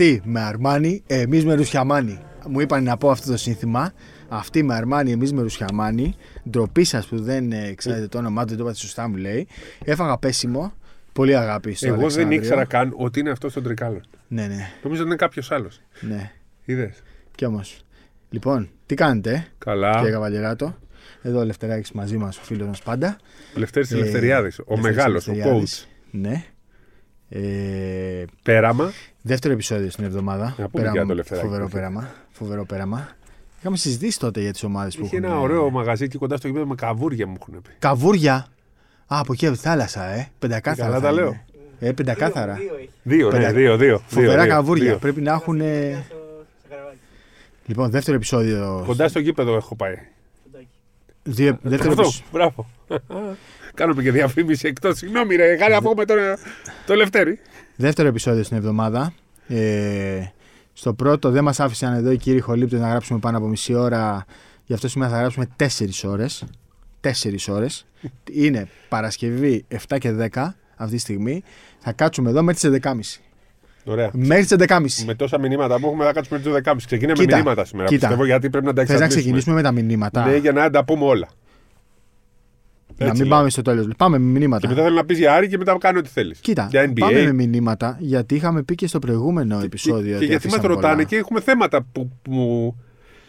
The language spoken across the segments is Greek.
Αυτή με Αρμάνι, εμείς με Ρουσιαμάνι. Μου είπαν να πω αυτό το σύνθημα. Αυτή με Αρμάνι, εμείς με Ρουσιαμάνι. Ντροπή σας που δεν ε, ξέρετε το όνομά του, δεν το είπατε σωστά, μου λέει. Έφαγα πέσιμο. Πολύ αγάπη στο Εγώ δεν Αλεξάνδριο. ήξερα καν ότι είναι αυτό στον Τρικάλο. Ναι, ναι, Νομίζω ότι είναι κάποιος άλλος. ναι. Είδες. Κι όμως. Λοιπόν, τι κάνετε, ε, Καλά. κύριε Καβαλιεράτο; Εδώ ο Λευτεράκης μαζί μας, ο φίλος μας πάντα. Λευτέρης Ε, Ελευθεριάδης. Ο Λευτέρης μεγάλος, ο Ελευθεριάδης. coach. Ναι. Ε, Πέραμα. Δεύτερο επεισόδιο στην εβδομάδα. Να πούμε για το Λευτεράκη. Φοβερό πέραμα. Φοβερό πέραμα. Είχαμε συζητήσει τότε για τις ομάδες που Είχε έχουν. ένα ωραίο μαγαζί εκεί κοντά στο γήπεδο με καβούρια μου έχουν πει. Καβούρια. Α, από εκεί από τη θάλασσα, ε. Πεντακάθαρα. Καλά θα τα είναι. λέω. Ε, πεντακάθαρα. Δύο, δύο έχει. Δύο, ναι, Πεντα- δύο, δύο. Φοβερά δύο, καβούρια. δύο. Πρέπει να έχουν. ε, Στο στο καραβάκι. Λοιπόν, δεύτερο επεισόδιο. Κοντά στο γήπεδο έχω πάει. Φωτάκι. Δύο... Δεύτερο Αυτό, επεισόδιο. μπράβο. Κάνουμε και διαφήμιση εκτός. Συγγνώμη, ρε. Χάρη να πούμε τον το Λευτέρη. Δεύτερο επεισόδιο στην εβδομάδα. Ε, στο πρώτο δεν μας άφησαν εδώ οι κύριοι Χολύπτες να γράψουμε πάνω από μισή ώρα. Γι' αυτό σήμερα θα γράψουμε 4 ώρες. 4 ώρες. Είναι Παρασκευή 7 και 10 αυτή τη στιγμή. Θα κάτσουμε εδώ μέχρι τις 11.30. Ωραία. Μέχρι τις 11.30. Με τόσα μηνύματα που έχουμε, θα κάτσουμε τις 12.30. Ξεκινάμε με Κοίτα, μηνύματα σήμερα. κοίτα. Πιστεύω γιατί πρέπει να τα Θες να εξαντλήσουμε. ξεκινήσουμε με τα μηνύματα. Ναι, για να τα πούμε όλα. Να Έτσι μην λέω. πάμε στο τέλος. Πάμε με Και μηνύματα. μετά θέλω να πεις για Άρη και μετά κάνει ό,τι θέλεις. Κοίτα, Για NBA. πάμε με μηνύματα γιατί είχαμε πει και στο προηγούμενο επεισόδιο. Και, ότι και γιατί μας αφήσαμε ρωτάνε πολλά. και έχουμε θέματα που. που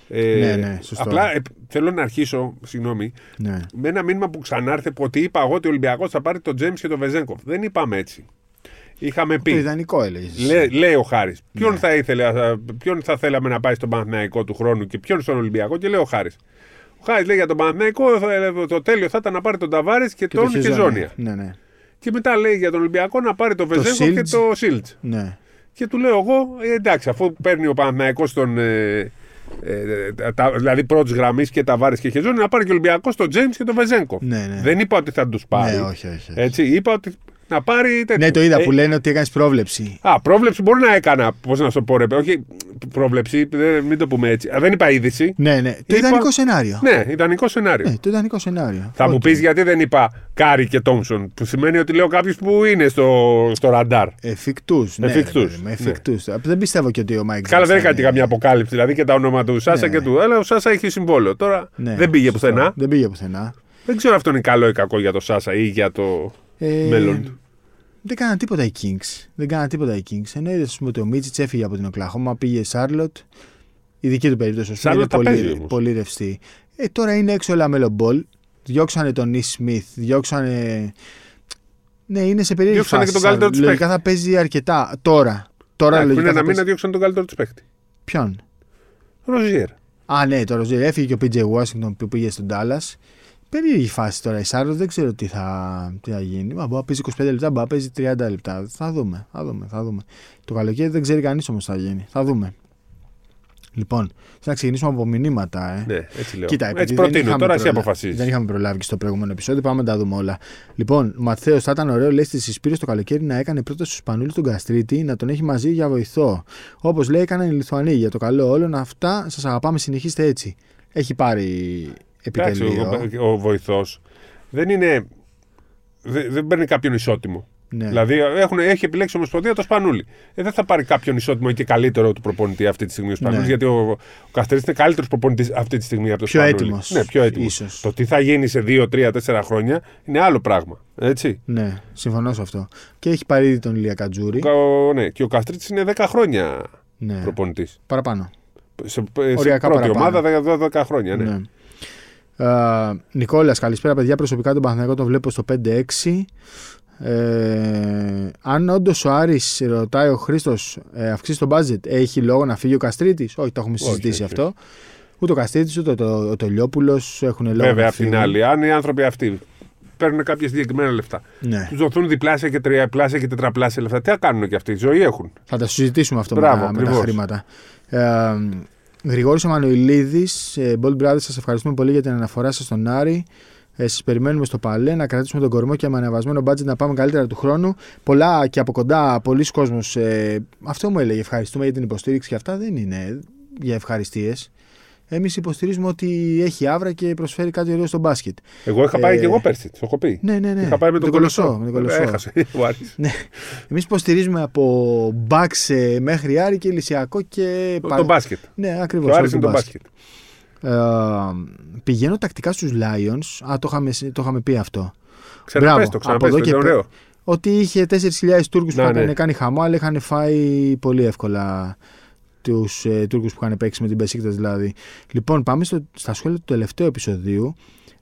ε, Ναι, ναι, σωστό. Απλά ε, θέλω να αρχίσω, συγγνώμη, Ναι. με ένα μήνυμα που ξανάρθε που ότι είπα εγώ ότι ο Ολυμπιακός θα πάρει τον Τζέμ και τον Βεζέγκοφ. Δεν είπαμε έτσι. Είχαμε Το πει. ιδανικό έλεγες. Λέ, λέει ο Χάρης. Ποιον, Ναι. θα ήθελε, α, ποιον θα θέλαμε να πάει στον Παναθηναϊκό του χρόνου και ποιον στον Ολυμπιακό και λέει ο Χάρης. Ο Χάρη λέει για τον Παναθηναϊκό θα- το τέλειο θα ήταν να πάρει τον Ταβάρες και, Και τον το Χεζόνια. Ναι, ναι. Και μετά λέει για τον Ολυμπιακό να πάρει τον Βεζέγκοφ και Σίλτζ. το Σίλτ. ναι. Και του λέω εγώ, ε, εντάξει, αφού παίρνει ο Παναθηναϊκός τον. Ε, ε, τα- τα- δηλαδή πρώτης γραμμής και Ταβάρες και Χεζόνια, να πάρει και ο Ολυμπιακός τον Τζέιμς και τον Βεζέγκο. Ναι, ναι. Δεν είπα ότι θα τους πάρει. Ναι, όχι, όχι. όχι. Έτσι, είπα ότι να πάρει τέτοιο. Ναι, το είδα Ε, που λένε ότι έκανες πρόβλεψη. Α, πρόβλεψη μπορεί να έκανα. Πώς να σου πω, ρε. παιδί. Όχι, πρόβλεψη, δεν, μην το πούμε έτσι. Α, δεν είπα είδηση. Ναι, ναι. Το Είπα- ιδανικό σενάριο. Ναι, ιδανικό σενάριο. Ναι, το ιδανικό σενάριο. Θα μου Οκ. πεις γιατί δεν είπα Κάρι και Τόμσον, που σημαίνει ότι λέω κάποιους που είναι στο, στο ραντάρ. Εφικτούς. Ναι, Εφικτούς, ρε παιδί μου, ναι. εφικτούς. Δεν πιστεύω και ότι ο Μάικ. Καλά, δεν Τζόνσον έκανε καμιά αποκάλυψη, δηλαδή και τα ονόματα του Σάσα Ναι, και ναι. του. Αλλά ο Σάσα έχει συμβόλαιο. Τώρα Ναι, δεν πήγε σωστό. πουθενά. Δεν πήγε πουθενά. Δεν ξέρω αυτό είναι καλό ή κακό για το Σάσα ή για το Ε, μέλλον του. Δεν κάναν τίποτα οι Kings. Δεν κάναν τίποτα οι Kings. Ενώ είδε ότι ο Μίτσιτς έφυγε από την Οκλαχώμα, πήγε Σάρλοτ. Η δική του περίπτωση ας πούμε, είναι Charlotte τα παίζει πολύ, όμως. πολύ ρευστή. Ε, τώρα είναι έξω ο Λαμέλο Μπολ. Διώξανε τον Ις Σμιθ. Διώξανε. Ναι, είναι σε περίεργη Διώξανε φάση. και τον καλύτερο τους Λογικά θα παίζει αρκετά. Τώρα. Τώρα Εντάξει, λογικά Πριν θα ένα μήνα παίζει... διώξαν τον καλύτερο τους παίχτη. Ποιον; Ροζιέρ. Α, ναι, το Ροζιέρ έφυγε και ο PJ Washington που πήγε στον Dallas. Περίεργη φάση τώρα η Σάρλοτ, δεν ξέρω τι θα, τι θα γίνει. Μα, μπορεί να παίζει 25 λεπτά, μπορεί να παίζει 30 λεπτά. Θα δούμε, θα δούμε, θα δούμε. Το καλοκαίρι δεν ξέρει κανείς όμως τι θα γίνει. Θα δούμε. Λοιπόν, θα ξεκινήσουμε από μηνύματα. Ε. Ναι, έτσι λέω. Κοίτα, επειδή έτσι δεν προτείνω. είχαμε Τώρα εσύ προλα- αποφασίζεις. Δεν είχαμε προλάβει και στο προηγούμενο επεισόδιο, πάμε να τα δούμε όλα. Λοιπόν, Ματθαίος, θα ήταν ωραίο, λέει στη Συσπήρη το καλοκαίρι να έκανε πρώτα στους Σπανούλη τον Καστρίτη να τον έχει μαζί για βοηθό. Όπως λέει, έκαναν οι Λιθουανοί για το καλό όλων. Αυτά σας αγαπάμε, συνεχίστε έτσι. Έχει πάρει Εντάξει, επιτελείο. ο, ο βοηθός δεν είναι. Δεν, δεν παίρνει κάποιον ισότιμο. Ναι. Δηλαδή έχουν, έχει επιλέξει η Ομοσπονδία το Σπανούλι. Ε, δεν θα πάρει κάποιον ισότιμο ή και καλύτερο του προπονητή αυτή τη στιγμή ο Σπανούλης. Ναι. Γιατί ο, ο Καστρίτη είναι καλύτερος προπονητής αυτή τη στιγμή από το Πιο Σπανούλι. έτοιμος, Ναι, πιο έτοιμος. ίσως. Το τι θα γίνει σε 2, 3, 4 χρόνια είναι άλλο πράγμα. Έτσι. ναι, συμφωνώ σε αυτό. Και έχει πάρει ήδη τον Ηλία Κατζούρη. Ο, ναι. Και ο Καστρίτη είναι 10 χρόνια Ναι, προπονητής. παραπάνω. Σε, σε Οριακά πρώτη παραπάνω. ομάδα 10, 12 χρόνια. Ναι. Ναι. Νικόλας, καλησπέρα παιδιά. Προσωπικά τον Παναθηναϊκό τον βλέπω στο 5-6. Ε, αν όντως ο Άρης ρωτάει ο Χρήστος ε, αυξήσει το budget, έχει λόγο να φύγει ο Καστρίτης; Όχι, το έχουμε Όχι, συζητήσει όχι, αυτό. Ούτε ο Καστρίτης ούτε το, ο Τελειόπουλο έχουν λόγο. Βέβαια, να απ' την φύγουν. άλλη, αν οι άνθρωποι αυτοί παίρνουν κάποια συγκεκριμένα λεφτά, Ναι. τους δοθούν διπλάσια και τριαπλάσια και τετραπλάσια λεφτά, τι θα κάνουν και αυτοί, ζωή έχουν. Θα τα συζητήσουμε αυτό Μπράβο, με, τα, με τα ακριβώς. χρήματα. Ε, Γρηγόρης Εμμανουηλίδης, ε, Bold Brothers, σας ευχαριστούμε πολύ για την αναφορά σας στον Άρη. Ε, σας περιμένουμε στο Παλέ να κρατήσουμε τον κορμό και με ανεβασμένο budget να πάμε καλύτερα του χρόνου. Πολλά και από κοντά, πολλοί κόσμος, ε, αυτό μου έλεγε ευχαριστούμε για την υποστήριξη και αυτά δεν είναι για ευχαριστίες. Εμείς υποστηρίζουμε ότι έχει άβρα και προσφέρει κάτι ωραίο στο μπάσκετ. Εγώ είχα πάει Ε, και εγώ πέρσι, το έχω πει. Ναι, ναι, ναι. Είχα πάει με τον Κολοσσό. Κολοσσό. με τον Κολοσσό. Έχασε. Μου άρεσε. Ναι. Εμείς υποστηρίζουμε από μπαξ ε, μέχρι Άρη και Λυσιακό και. Το- Το μπάσκετ. Ναι, ακριβώς. Το άρεσε το μπάσκετ. Ε, πηγαίνω τακτικά στους Lions. Α, το είχαμε, το είχαμε πει αυτό. Ξαναπες Μπράβο. το, Από ξαναπες εδώ το, και είναι πέ- ωραίο. Ότι είχε 4.000 Τούρκους που Να, είχαν ναι. κάνει χαμό, αλλά είχαν φάει πολύ εύκολα τους ε, Τούρκους που είχαν παίξει με την Πεσίκτας δηλαδή. Λοιπόν, πάμε στο, στα σχόλια του τελευταίου επεισοδίου.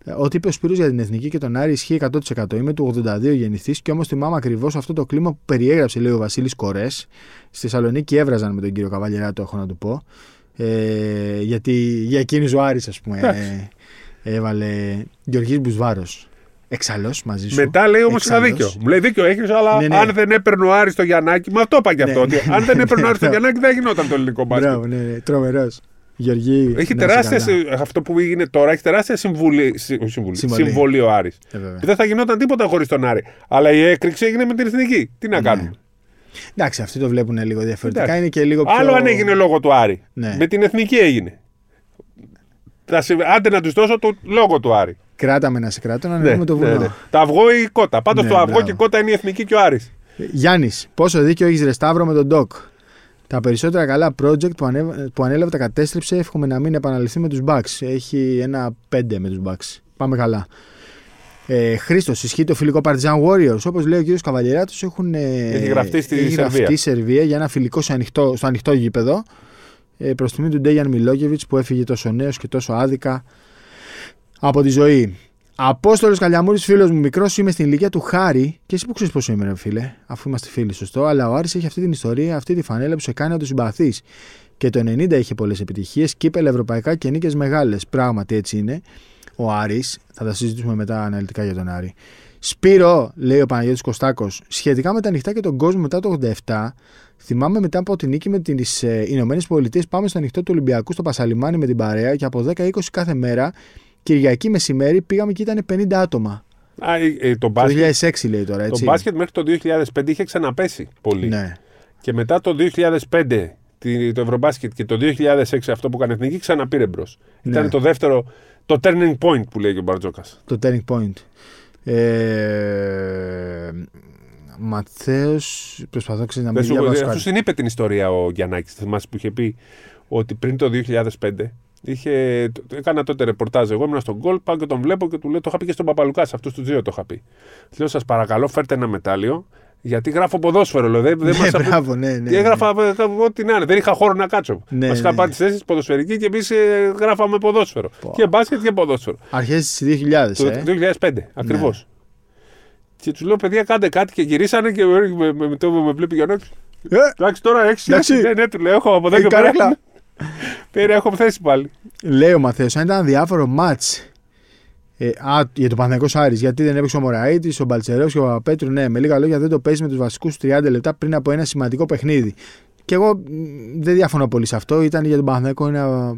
Ε, Ό,τι είπε ο Σπύρος για την εθνική και τον Άρη ισχύει 100%. Είμαι του 82 γεννηθής και όμως θυμάμαι ακριβώς αυτό το κλίμα που περιέγραψε, λέει ο Βασίλης Κορές. Στη Θεσσαλονίκη έβραζαν με τον κύριο Καβαλιερά, το έχω να του πω. Ε, γιατί για εκείνης ο Άρης, ας πούμε, Εντάξει. ε, έβαλε Γεωργής Μπουσβάρος. Εξαλλός μαζί σου. Μετά λέει όμως είχα Εξάλλως. δίκιο. Μου λέει δίκιο έχεις, αλλά Ναι, ναι. αν δεν έπαιρνε ο Άρης το Γιαννάκη, με αυτό είπα και αυτό. Ναι. ότι αν δεν έπαιρνε ο Άρης το Μπράβο. Γιαννάκη δεν γινόταν το ελληνικό μπάσκετ. Μπράβο, ναι, ναι, τρομερός. Γεωργή. Έχει να είσαι τεράστια, καλά. συ- αυτό που έγινε τώρα, έχει τεράστια συμβουλή, συ- όχι συμβουλή, Συμβολή. συμβολή ο Άρης. Ε, βέβαια. Δεν θα γινόταν τίποτα χωρίς τον Άρη. Αλλά η έκρηξη έγινε με την εθνική. Τι να Ναι. κάνουμε; Εντάξει, αυτοί το βλέπουν λίγο διαφορετικά. Εντάξει. Είναι και λίγο πιο... Άλλο αν έγινε λόγω του Άρη. Ναι. Με την εθνική έγινε. Θα σε- Άντε να τους δώσω το λόγο του Άρη. Κράταμε να σε κρατώ, να Ναι, ανεβούμε το ναι, βουνό. ναι. Το αυγό ή η κότα. Πάντως Ναι, το αυγό μπράβο. και η κότα είναι η εθνική και ο Άρης. Γιάννης, πόσο δίκιο έχεις ρε Σταύρο με τον Doc. Τα περισσότερα καλά project που, ανέβ- που ανέλαβε τα κατέστρεψε. Εύχομαι να μην επαναληφθεί με τους Bucks. Έχει ένα 5 με τους Bucks. Πάμε καλά. Ε, Χρήστος, ισχύει το φιλικό Partizan Warriors. Όπως λέει ο κύριος Καβαλιεράτος, έχουν. ε, Έχει γραφτεί στη έχει Σερβία. γραφτεί η Σερβία για ένα φιλικό στο ανοιχτό, στο ανοιχτό γήπεδο. Ε, Προς τιμή του Ντέγιαν Μιλόγεβιτ που έφυγε τόσο νέος και τόσο άδικα από τη ζωή. Απόστολος Καλιαμούρης, φίλος μου, μικρός είμαι στην ηλικία του Χάρη. Και εσύ που ξέρεις πόσο είμαι, ρε φίλε, αφού είμαστε φίλοι, σωστό. Αλλά ο Άρης έχει αυτή την ιστορία, αυτή τη φανέλα που σε κάνει να του συμπαθείς. Και το 90 είχε πολλές επιτυχίες, κύπελα ευρωπαϊκά και νίκες μεγάλες. Πράγματι έτσι είναι. Ο Άρης, θα τα συζητήσουμε μετά αναλυτικά για τον Άρη. Σπύρο, λέει ο Παναγιώτης Κωστάκος, σχετικά με τα ανοιχτά και τον κόσμο μετά το 87, θυμάμαι μετά από τη νίκη με τις ε, Ηνωμένες Πολιτείες, πάμε στο ανοιχτό του Ολυμπιακού στο Πασαλιμάνι με την παρέα και από 10-20 κάθε μέρα, Κυριακή μεσημέρι πήγαμε και ήταν 50 άτομα. Α, ε, ε, το, Το μπάσκετ, 2006 λέει τώρα, το έτσι. μπάσκετ μέχρι το 2005 είχε ξαναπέσει πολύ. Ναι. Και μετά το 2005 τη- το Ευρωμπάσκετ και το 2006 αυτό που έκανε εθνική ξαναπήρε μπρος. Ναι. Ήταν το δεύτερο, το turning point που λέει και ο Μπαρτζόκας. Το turning point. Ε, Ματθαίος, προσπαθώ ξέρεις, να μην διαβάσω Σου κάτι. την είπε την ιστορία ο Γιαννάκης. Θυμάσαι που είχε πει ότι πριν το 2005 είχε, το- έκανα τότε ρεπορτάζ. Εγώ ήμουν στον γκολ, πάω και τον βλέπω και του λέω: Το είχα πει και στον Παπαλουκάς, σε αυτούς τους δύο το είχα πει. Λέω: Σας παρακαλώ, φέρτε ένα μετάλλιο, γιατί γράφω ποδόσφαιρο. Λέω, δεν, δεν Ναι, μας αφού- μπράβο, ναι, ναι. Και έγραφα ε, ό,τι να είναι. Δεν είχα χώρο να κάτσω. Ναι, Μα είχαν ναι. πάρει τι θέσει ποδοσφαιρική και εμείς γράφαμε ποδόσφαιρο. Πω. Και μπάσκετ και ποδόσφαιρο. Αρχές της 2000, Το ε. 2005 ακριβώς. Και του λέω: Παιδιά, κάντε κάτι και γυρίσανε και με, με, με, με, με βλέπει ο Γιάννη. Ε, Εντάξει, τώρα έχει Εντάξει. Ναι, ναι, του λέω: Έχω από εδώ Ε, και πέρα. Καρέκλα. Πέρα έχω θέση πάλι. Λέει ο Μαθαίος, αν ήταν διάφορο μάτς ε, α, για το Παναθηναϊκός Άρης, γιατί δεν έπαιξε ο Μωραήτης, ο Μπαλτσερός και ο Παπαπέτρου. Ναι, με λίγα λόγια δεν το παίζει με τους βασικούς 30 λεπτά πριν από ένα σημαντικό παιχνίδι. Και εγώ μ, δεν διαφωνώ πολύ σε αυτό. Ήταν για τον Παναθηναϊκό ένα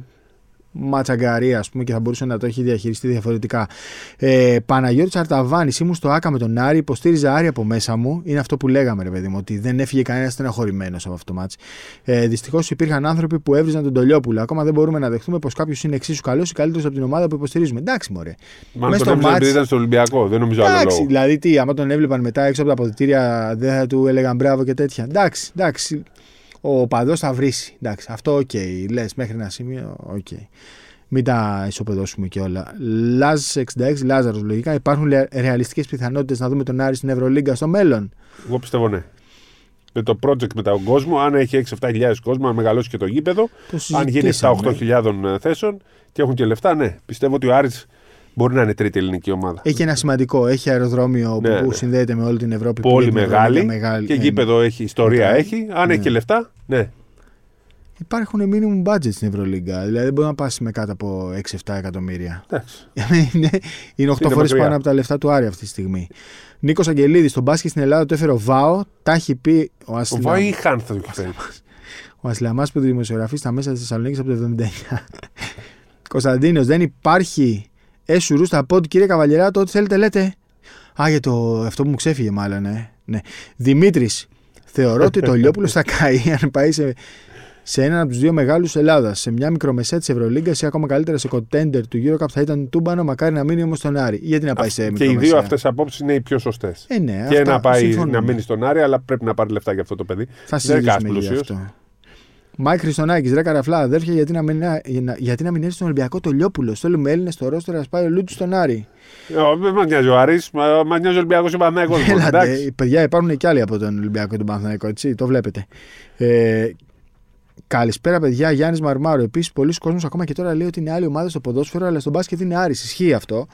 ματσαγκαρία, ας πούμε, και θα μπορούσε να το έχει διαχειριστεί διαφορετικά. Ε, Παναγιώτης Αρταβάνης, ήμουν στο Άκα με τον Άρη, υποστήριζα Άρη από μέσα μου. Είναι αυτό που λέγαμε, ρε παιδί μου, ότι δεν έφυγε κανένας στεναχωρημένο από αυτό το μάτς. Ε, Δυστυχώς υπήρχαν άνθρωποι που έβριζαν τον Τολιόπουλο. Ακόμα δεν μπορούμε να δεχτούμε πως κάποιος είναι εξίσου καλός ή καλύτερος από την ομάδα που υποστηρίζουμε. Εντάξει, μωρέ. Μάλλον Μες τον στο έβριζαν μάτς- επειδή ήταν στο Ολυμπιακό. Δεν νομίζω άλλο Εντάξει, λόγο. δηλαδή τι, άμα τον έβλεπαν μετά έξω από τα αποδητήρια, δεν θα του έλεγαν μπράβο και τέτοια. Εντάξει, εντάξει. Ο οπαδός θα βρίσει. Εντάξει, αυτό οκ. Λες μέχρι ένα σημείο, οκ. Μην τα ισοπεδώσουμε και όλα. Λάζ 66, Λάζαρος λογικά. Υπάρχουν ρεαλιστικές πιθανότητες να δούμε τον Άρη στην Ευρωλίγκα στο μέλλον; Εγώ πιστεύω ναι. Με το project με τον κόσμο, αν έχει 6-7 χιλιάδες κόσμο, αν μεγαλώσει και το γήπεδο, Το αν γίνει συζητήσαμε. 7-8 χιλιάδων θέσεων και έχουν και λεφτά, ναι. Πιστεύω ότι ο Άρης μπορεί να είναι τρίτη ελληνική ομάδα. Έχει ένα σημαντικό. Έχει αεροδρόμιο Ναι, που ναι. συνδέεται με όλη την Ευρώπη. Πολύ την μεγάλη, Ευρωλίγκα μεγάλη. και Ε, γήπεδο έχει, ιστορία μεγάλη. έχει. Αν Ναι. έχει και λεφτά, ναι. Υπάρχουν minimum budget στην Ευρωλίγκα. Δηλαδή δεν μπορεί να πας με κάτω από 6-7 εκατομμύρια. Εντάξει. είναι είναι 8 Είναι φορές μακριά. πάνω από τα λεφτά του Άρη αυτή τη στιγμή. Νίκος Αγγελίδης, στον μπάσκετ στην Ελλάδα το έφερε ο Βάο. Τα έχει πει ο Ο Ασλαμά. Βάη Χάν θα το έχει φέρει. Ο Ασλαμάς που δημοσιογραφεί στα μέσα της Θεσσαλονίκης από το 79. Κωνσταντίνος, δεν υπάρχει έσουρου στα πόντ, κύριε Καβαλιεράτο, ό,τι θέλετε λέτε. Α, για το, αυτό που μου ξέφυγε μάλλον, ε. ναι. Δημήτρης, θεωρώ ότι το Λιόπουλος θα καεί αν πάει σε, σε έναν από τους δύο μεγάλους Ελλάδας. Σε μια μικρομεσαία της Ευρωλίγκας ή ακόμα καλύτερα σε κοντέντερ του Eurocup θα ήταν τούμπανο, μακάρι να μείνει όμως στον Άρη. Γιατί να πάει σε Και οι μικρομεσαία. δύο αυτές απόψεις είναι οι πιο σωστές. Ε, ναι, Και αυτά να πάει συμφωνούμε. να μείνει στον Άρη, αλλά πρέπει να πάρει λεφτά για αυτό το παιδί. Θα Δεν είναι κανένα συζητήσουμε γι' πλούσιος. αυτό. Μάικ Χριστονάκη, ρε καραφλά, αδέρφια, γιατί να μην, γιατί να μην έρθει στον Ολυμπιακό το Λιόπουλο. Στέλνουμε Έλληνες στο ρόστο να σπάει ο Λούτσι στον Άρη. Δεν μα νοιάζει ο Άρης, μα νοιάζει ο Ολυμπιακός ή ο Παναθηναϊκός. Έλατε, Εντάξει. παιδιά, υπάρχουν και άλλοι από τον Ολυμπιακό και τον Παναθηναϊκό, έτσι, το βλέπετε. Ε, καλησπέρα, παιδιά. Γιάννης Μαρμάρο. Επίσης, πολλοί κόσμοι ακόμα και τώρα λέει ότι είναι άλλη ομάδα στο ποδόσφαιρο, αλλά στο μπάσκετ είναι Άρης. Ισχύει αυτό.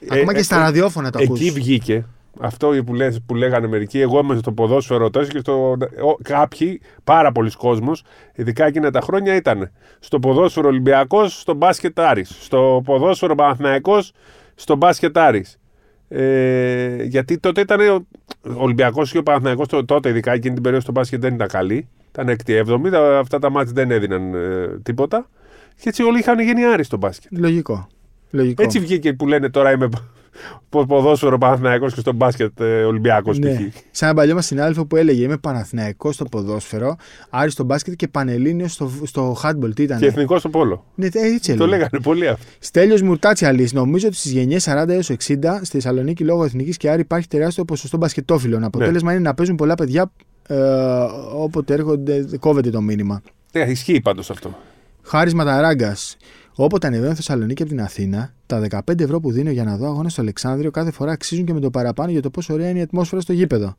Ε, ακόμα ε, και στα ε, ραδιόφωνα το ακούς. Εκεί βγήκε αυτό που, λες, που λέγανε μερικοί. Εγώ είμαι στο ποδόσφαιρο τόσο και στο. ο- κάποιοι, πάρα πολλοί κόσμος, ειδικά εκείνα τα χρόνια ήταν στο ποδόσφαιρο Ολυμπιακός, στο μπάσκετ Άρης. Στο ποδόσφαιρο Παναθηναϊκός, στο μπάσκετ Άρης. Ε, γιατί τότε ήταν ο ο Ολυμπιακός και ο Παναθηναϊκός το- τότε, ειδικά εκείνη την περίοδο στο μπάσκετ δεν ήταν καλή. Ήταν 6η-7η, τα- αυτά τα μάτια δεν έδιναν ε, τίποτα. Και έτσι όλοι είχαν γίνει Άρης στο μπάσκετ. Λογικό. Λογικό. Έτσι βγήκε που λένε τώρα είμαι πο- ποδόσφαιρο Παναθηναϊκός και στο μπάσκετ ε, Ολυμπιακός ναι. π.χ. Σαν ένα παλιό μας συνάδελφο που έλεγε Είμαι Παναθηναϊκός στο ποδόσφαιρο, Άρη στο μπάσκετ και Πανελλήνιο στο, στο handball. Τι ήταν. Και εθνικός στο πόλο. Ναι, τε- έτσι Το έλεγε. λέγανε πολλοί αυτοί. Στέλιος Μουρτάτσιαλη. Νομίζω ότι στις γενιές 40 έως 60 στη Θεσσαλονίκη λόγω εθνικής και Άρη υπάρχει τεράστιο ποσοστό μπασκετόφιλων. Αποτέλεσμα Ναι. είναι να παίζουν πολλά παιδιά ε, όποτε έρχονται, κόβεται το μήνυμα. Ναι, ισχύει πάντως αυτό. Χάρης Ματαράγκας. Όποτε ανεβαίνω Θεσσαλονίκη από την Αθήνα, τα 15 ευρώ που δίνω για να δω αγώνα στο Αλεξάνδριο κάθε φορά αξίζουν και με το παραπάνω για το πόσο ωραία είναι η ατμόσφαιρα στο γήπεδο.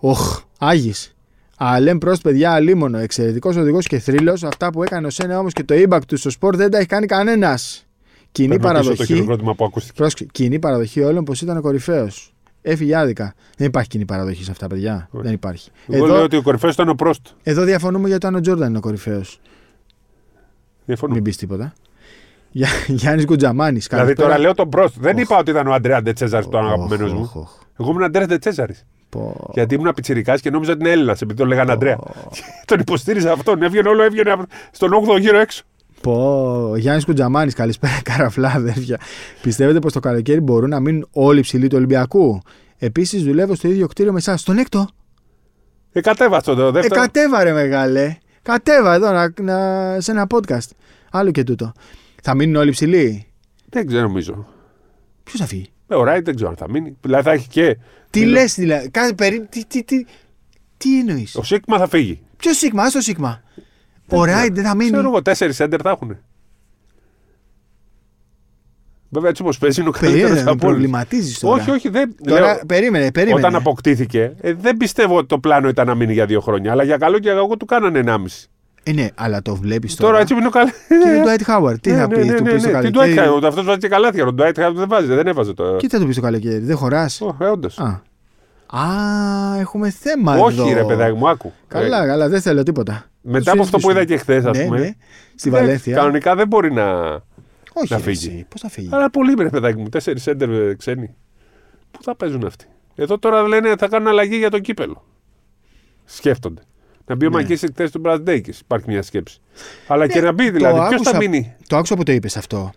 Οχ, Άγης. Αλέμ πρόστ, παιδιά, αλίμονο. Εξαιρετικός οδηγός και θρύλος. Αυτά που έκανε ο Σένα όμως και το impact του στο σπορ δεν τα έχει κάνει κανένας. Κοινή Παίρνω πίσω το παραδοχή. χειροκρότημα που ακούστηκε. Πρόσεξε, κοινή παραδοχή όλων πως ήταν ο κορυφαίος. Έφυγε άδικα. Δεν υπάρχει κοινή παραδοχή σε αυτά, παιδιά. Όχι. Δεν υπάρχει. Εγώ Εδώ, λέω ότι ο κορυφαίος ήταν ο Πρόστ. εδώ διαφωνούμε για το αν ο Τζόρνταν είναι ο κορυφαίος. Διαφωνώ. Μην πεις τίποτα. Για, Γιάννης Γκουτζαμάνη. Δηλαδή τώρα λέω τον Πρόστ. Δεν είπα ότι ήταν ο Αντρέας Ντετσέζαρης που ήταν ο αγαπημένος μου. Εγώ ήμουν Αντρέας Ντετσέζαρης. Γιατί ήμουν πιτσυρικά και νόμιζα ότι είναι Έλληνας επειδή τον λέγανε Αντρέα. τον υποστήριζα αυτόν. Έβγαινε όλο, έβγαινε από- στον 8ο γύρο έξω. Πω, Γιάννης Κουτζαμάνης, καλησπέρα, καραφλά, αδέρφια. Πιστεύετε πως το καλοκαίρι μπορούν να μείνουν όλοι ψηλοί του Ολυμπιακού; Επίσης, δουλεύω στο ίδιο κτίριο με εσάς. Στον έκτο. Ε, κατέβασε το Ε, δεύτερο. κατέβα, ρε μεγάλε. Κατέβα εδώ να, να- σε ένα podcast. Άλλο και τούτο. Θα μείνουν όλοι ψηλοί; Δεν ξέρω, νομίζω. Ποιος θα φύγει; Ε, ο Ράιτ δεν ξέρω αν θα μείνει. Δηλαδή θα έχει και. Τι λες, δηλαδή. Κάθε περί... Τι, τι, τι, τι εννοείς; Ο Σίγμα θα φύγει. Ποιος Σίγμα, άστο Σίγμα. Ο Ράιντ δεν θα μείνει. Ξέρω εγώ, τέσσερις σέντερ θα έχουν. Βέβαια, έτσι όπως παίζει είναι ο καλύτερος Περίμενε, με από όλους. προβληματίζεις τώρα. Όχι, όχι, δεν. Τώρα, λέω, περίμενε, περίμενε. όταν αποκτήθηκε, ε, δεν πιστεύω ότι το πλάνο ήταν να μείνει για δύο χρόνια. Αλλά για καλό και για κακό του κάνανε ενάμιση. Ε, ναι, αλλά το βλέπεις τώρα. Τώρα έτσι είναι ο καλό. Και τον Dwight Howard. Τι θα πει, του πει το Τι καλοκαίρι. Dwight Howard, αυτός βάζει και καλάθια. Ο Dwight Howard δεν βάζει, δεν έβαζε το. Και τι θα του πει το καλοκαίρι, δεν χωράς; Ε, όντως. Α. Α, έχουμε θέμα Όχι, εδώ. ρε παιδάκι μου, άκου. Καλά, Ε, καλά, δεν θέλω τίποτα. μετά Σου από αυτό που συζητήσουμε. είδα και χθες, ας Ναι, πούμε. ναι, στη δεν- Βαλένθια. Κανονικά δεν μπορεί να. Όχι, να ρε, φύγει. εσύ, Πώς θα φύγει; Αλλά πολύ ρε παιδάκι μου, τέσσερις σέντερ ε, ξένοι. Πού θα παίζουν αυτοί; Εδώ τώρα λένε θα κάνουν αλλαγή για το κύπελο. Σκέφτονται. Να μπει ο Ναι. Μακίση χθες του Μπραντέικη. Υπάρχει μια σκέψη. Αλλά και Ναι, να μπει το δηλαδή. Ποιος θα άκουσα- μείνει; Το άκουσα που το είπες αυτό.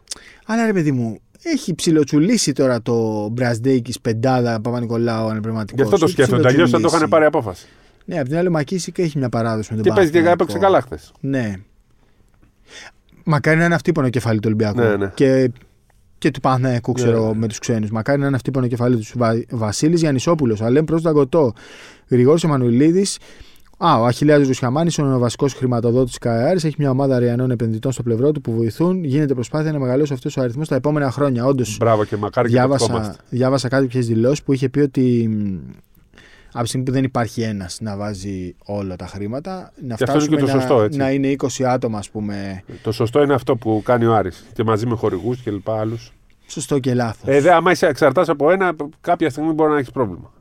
Αλλά ρε παιδί μου, έχει ψιλοτσουλήσει τώρα το Μπρασδέικη πεντάδα Παπα-Νικολάου ανεπληρωματικό. Γι' αυτό το σκέφτονται. Αλλιώς θα το είχαν πάρει απόφαση. Ναι, απ' την άλλη ο Μακίσικ έχει μια παράδοση με τον Και παίζει και Παναθηναϊκό. έπαιξε καλά χθες. Ναι. Μακάρι να είναι αυτή η κεφάλι του Ολυμπιακού. Ναι, ναι. Και, και του Παναθηναϊκού, ξέρω Ναι. εγώ, με τους ξένους. Μακάρι να είναι αυτή η κεφάλι του Βα... Βασίλης Γιαννησόπουλος. Αλέμ προ Δαγκωτό. Γρηγόρης Εμμανουιλίδη. Α, ο Αχηλέα Ρουσιαμάνης, ο βασικό χρηματοδότης τη ΚΑΕΑΡ, έχει μια ομάδα ρεανών επενδυτών στο πλευρό του που βοηθούν. Γίνεται προσπάθεια να μεγαλώσει αυτός ο αριθμός τα επόμενα χρόνια. Όντως, Μπράβο και μακάρι και το διάβασα, ευχόμαστε. διάβασα κάτι ποιε δηλώσεις που είχε πει ότι μ, από τη στιγμή που δεν υπάρχει ένας να βάζει όλα τα χρήματα, να Και αυτό είναι φτάσουμε και το να, σωστό, έτσι. να είναι 20 άτομα, ας πούμε. Το σωστό είναι αυτό που κάνει ο Άρης και μαζί με χορηγούς και λοιπά άλλους. Σωστό και λάθος. Ε, δε, άμα είσαι εξαρτάς από ένα, κάποια στιγμή μπορεί να έχεις πρόβλημα.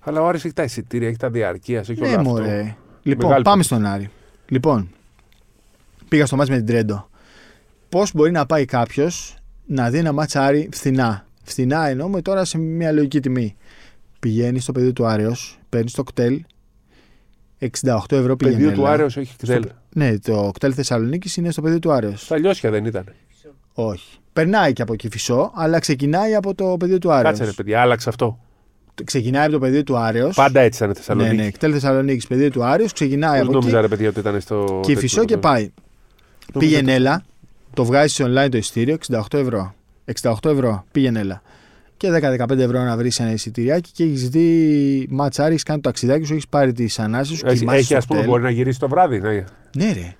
Αλλά ο Άρης έχει τα εισιτήρια, έχει τα διαρκεία, έχει ναι, όλα αυτό. μωρέ. Λοιπόν, Μεγάλη πάμε υπόθεση. στον Άρη. Λοιπόν, πήγα στο μάτς με την Τρέντο. Πώς μπορεί να πάει κάποιος να δει ένα μάτς Άρη φθηνά; Φθηνά εννοούμε τώρα σε μια λογική τιμή. Πηγαίνει στο πεδίο του Άρεος, παίρνει το κτέλ. 68 ευρώ πηγαίνει. Πεδίο του Άρεος έχει κτέλ. Ναι, το κτέλ Θεσσαλονίκης είναι στο πεδίο του Άρεος. Στα λιώσια δεν ήταν. Όχι. Περνάει και από εκεί φυσό, αλλά ξεκινάει από το πεδίο του Άρεος. Κάτσε ρε παιδιά, άλλαξε αυτό. ξεκινάει από το πεδίο του Άρεος. Πάντα έτσι ήταν Ναι, Θεσσαλονίκη. ναι, εκτέλ Θεσσαλονίκης, πεδίο του Άρεος, ξεκινάει Πώς από εκεί. νόμιζα ρε παιδιά ότι ήταν στο. Και φυσό και πάει. Πήγαινε έλα, το βγάζει online το ειστήριο, 68 ευρώ. 68 ευρώ, πήγαινε έλα. Και 10-15 ευρώ να βρεις ένα εισιτηριάκι και έχεις δει ματσάρι, έχεις κάνει το ταξιδάκι σου, έχεις πάρει τις ανάσεις σου. Έχει, κοιμάσαι έχει στο ας πούμε, hotel. μπορεί να γυρίσεις το βράδυ. Ναι. Ναι, ρε.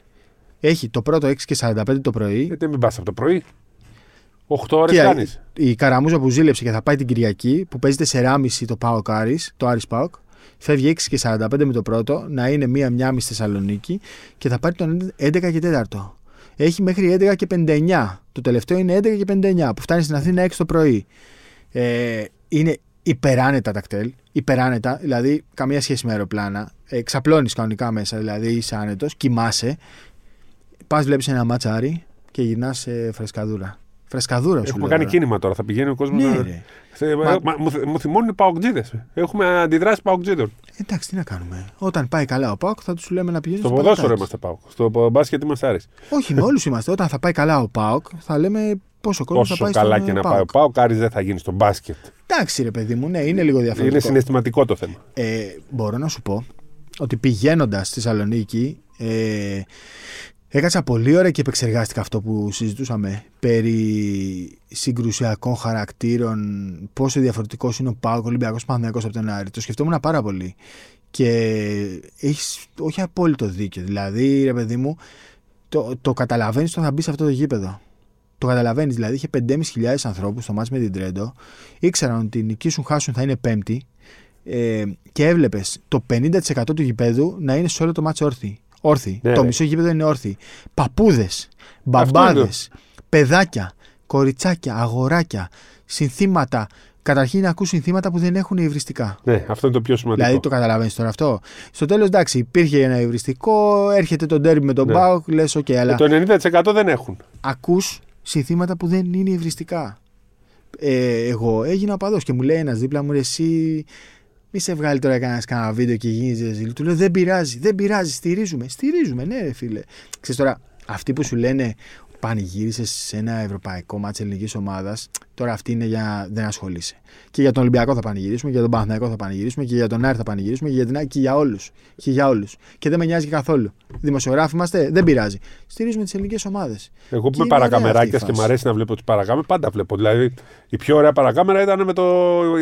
Έχει το πρώτο 6 και 45 το πρωί. Γιατί μην πας από το πρωί. 8 ώρες Και κάνεις. η καραμούζα που ζήλεψε και θα πάει την Κυριακή, που παίζει 4,5 το Πάοκ Άρης, το Άρης Πάοκ, φεύγει 6 και 45 με το πρώτο, να είναι μία-μία μισή Θεσσαλονίκη και θα πάρει τον 11 και 4. Έχει μέχρι 11 και 59. Το τελευταίο είναι 11 και 59, που φτάνει στην Αθήνα 6 το πρωί. Ε, είναι υπεράνετα τα κτέλ. Υπεράνετα, δηλαδή καμία σχέση με αεροπλάνα. Ε, Ξαπλώνεις κανονικά μέσα, δηλαδή είσαι άνετος, κοιμάσαι. Πας, βλέπεις ένα ματσάρι και γυρνάς σε φρεσκαδούρα. Φρεσκαδούρα σου Έχουμε λέω κάνει τώρα. κίνημα τώρα. Θα πηγαίνει ο κόσμος. Ναι, να... ρε. Θε- Μα- μα- μου, θυ- μου θυμώνουν οι παοκτζίδες. Έχουμε αντιδράσει παοκτζίδων. Εντάξει, τι να κάνουμε. Όταν πάει καλά ο Πάοκ, θα τους λέμε να πηγαίνουν Στο στο ποδόσφαιρο πατατάκι. είμαστε πάοκ. Στο μπάσκετ είμαστε Άρης. Όχι, με όλους είμαστε. Όταν θα πάει καλά ο Πάοκ, θα λέμε πόσο κόσμο θα Όσο πάει καλά στον και να ΠΑΟΚ. πάει ο πάοκ, Άρης δεν θα γίνει στο μπάσκετ. Εντάξει, ρε παιδί μου, ναι, είναι λίγο διαφορετικό. Είναι συναισθηματικό το θέμα. Ε, μπορώ να σου πω ότι πηγαίνοντας στη Θεσσαλονίκη, ε, έκατσα πολύ ώρα και επεξεργάστηκα αυτό που συζητούσαμε περί συγκρουσιακών χαρακτήρων, πόσο διαφορετικός είναι ο Πάοκ, Ολυμπιακός Παναθυναϊκό από τον Άρη. Το σκεφτόμουν πάρα πολύ. Και έχεις όχι απόλυτο δίκιο. Δηλαδή, ρε παιδί μου, το, το καταλαβαίνεις όταν θα μπεις σε αυτό το γήπεδο. Το καταλαβαίνεις. Δηλαδή, είχε 5.500 ανθρώπους στο μάτς με την Τρέντο. Ήξεραν ότι νικήσουν, χάσουν θα είναι πέμπτη. Ε, και έβλεπες το 50% του γηπέδου να είναι σε όλο το ματς όρθιοι. Όρθιοι. Ναι, το ναι. μισό γήπεδο είναι όρθιοι. Παππούδες, μπαμπάδες, είναι. παιδάκια, κοριτσάκια, αγοράκια, συνθήματα. Καταρχήν ακούς συνθήματα που δεν έχουν υβριστικά. Ναι, αυτό είναι το πιο σημαντικό. Δηλαδή το καταλαβαίνεις τώρα αυτό. Στο τέλος, εντάξει, υπήρχε ένα υβριστικό, έρχεται το ντέρμπι με τον Ναι. ΠΑΟΚ, λες, οκ, αλλά Ε, Το 90% δεν έχουν. ακούς συνθήματα που δεν είναι υβριστικά. Ε, εγώ έγινα παδό και μου λέει ένας δίπλα μου, ρε, εσύ μη σε βγάλει τώρα κανένας κανένα βίντεο και γίνει ζεζίλ. Του λέω δεν πειράζει, δεν πειράζει, στηρίζουμε. Στηρίζουμε, ναι, ρε φίλε. Ξέρεις τώρα, αυτοί που σου λένε πανηγύρισε σε ένα ευρωπαϊκό μάτσο ελληνικής ομάδας, τώρα αυτή είναι για δεν ασχολείσαι. Και για τον Ολυμπιακό θα πανηγυρίσουμε, και για τον Παναθηναϊκό θα πανηγυρίσουμε, και για τον Άρη θα πανηγυρίσουμε, και για την ΑΕΚ και για όλους. Και για όλους. Και δεν με νοιάζει καθόλου. Δημοσιογράφοι είμαστε, δεν πειράζει. Στηρίζουμε τις ελληνικές ομάδες. Εγώ που Και είμαι είναι ωραία παρακαμεράκια αυτή η και μου φάση. αρέσει να βλέπω τις παρακάμες, πάντα βλέπω. Δηλαδή, η πιο ωραία παρακάμερα ήταν με το,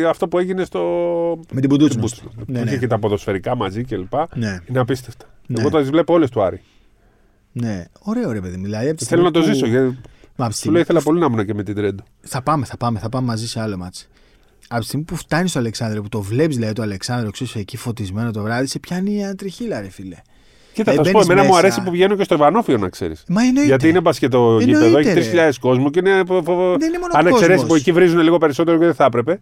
αυτό που έγινε στο. Με την Πουντούτσου. Μπούτσου. Ναι, που ναι. είχε και τα ποδοσφαιρικά μαζί κλπ. Ναι, Είναι απίστευτα. Ναι. Εγώ τα βλέπω όλες του Άρη. Ναι. Ωραίο ρε παιδί. μου. Δηλαδή, από τη Θέλω να το στιγμή ζήσω. που- Γιατί Μα, από τη σου στιγμή- λέει ήθελα πολύ να ήμουν και με την Τρέντο. Θα πάμε, θα πάμε, θα πάμε μαζί σε άλλο μάτς. Από τη στιγμή που φτάνεις στο Αλεξάνδριο, που το βλέπεις δηλαδή το Αλεξάνδριο, ξέρεις εκεί φωτισμένο το βράδυ, σε πιάνει η τριχίλα, ρε φίλε. Κοίτα, Ε, θα σου πω, μπαίνεις εμένα μου μέσα. αρέσει που βγαίνω και στο Ιβανόφιο να ξέρεις. Μα εννοείται. Γιατί είναι μπασκετό Εννοείται, γήπεδο, έχει ρε. 3.000 κόσμο και είναι. φο- φο- Δεν είναι μόνο Αν εξαιρέσεις κόσμος. που εκεί βρίζουν λίγο περισσότερο και δεν θα έπρεπε.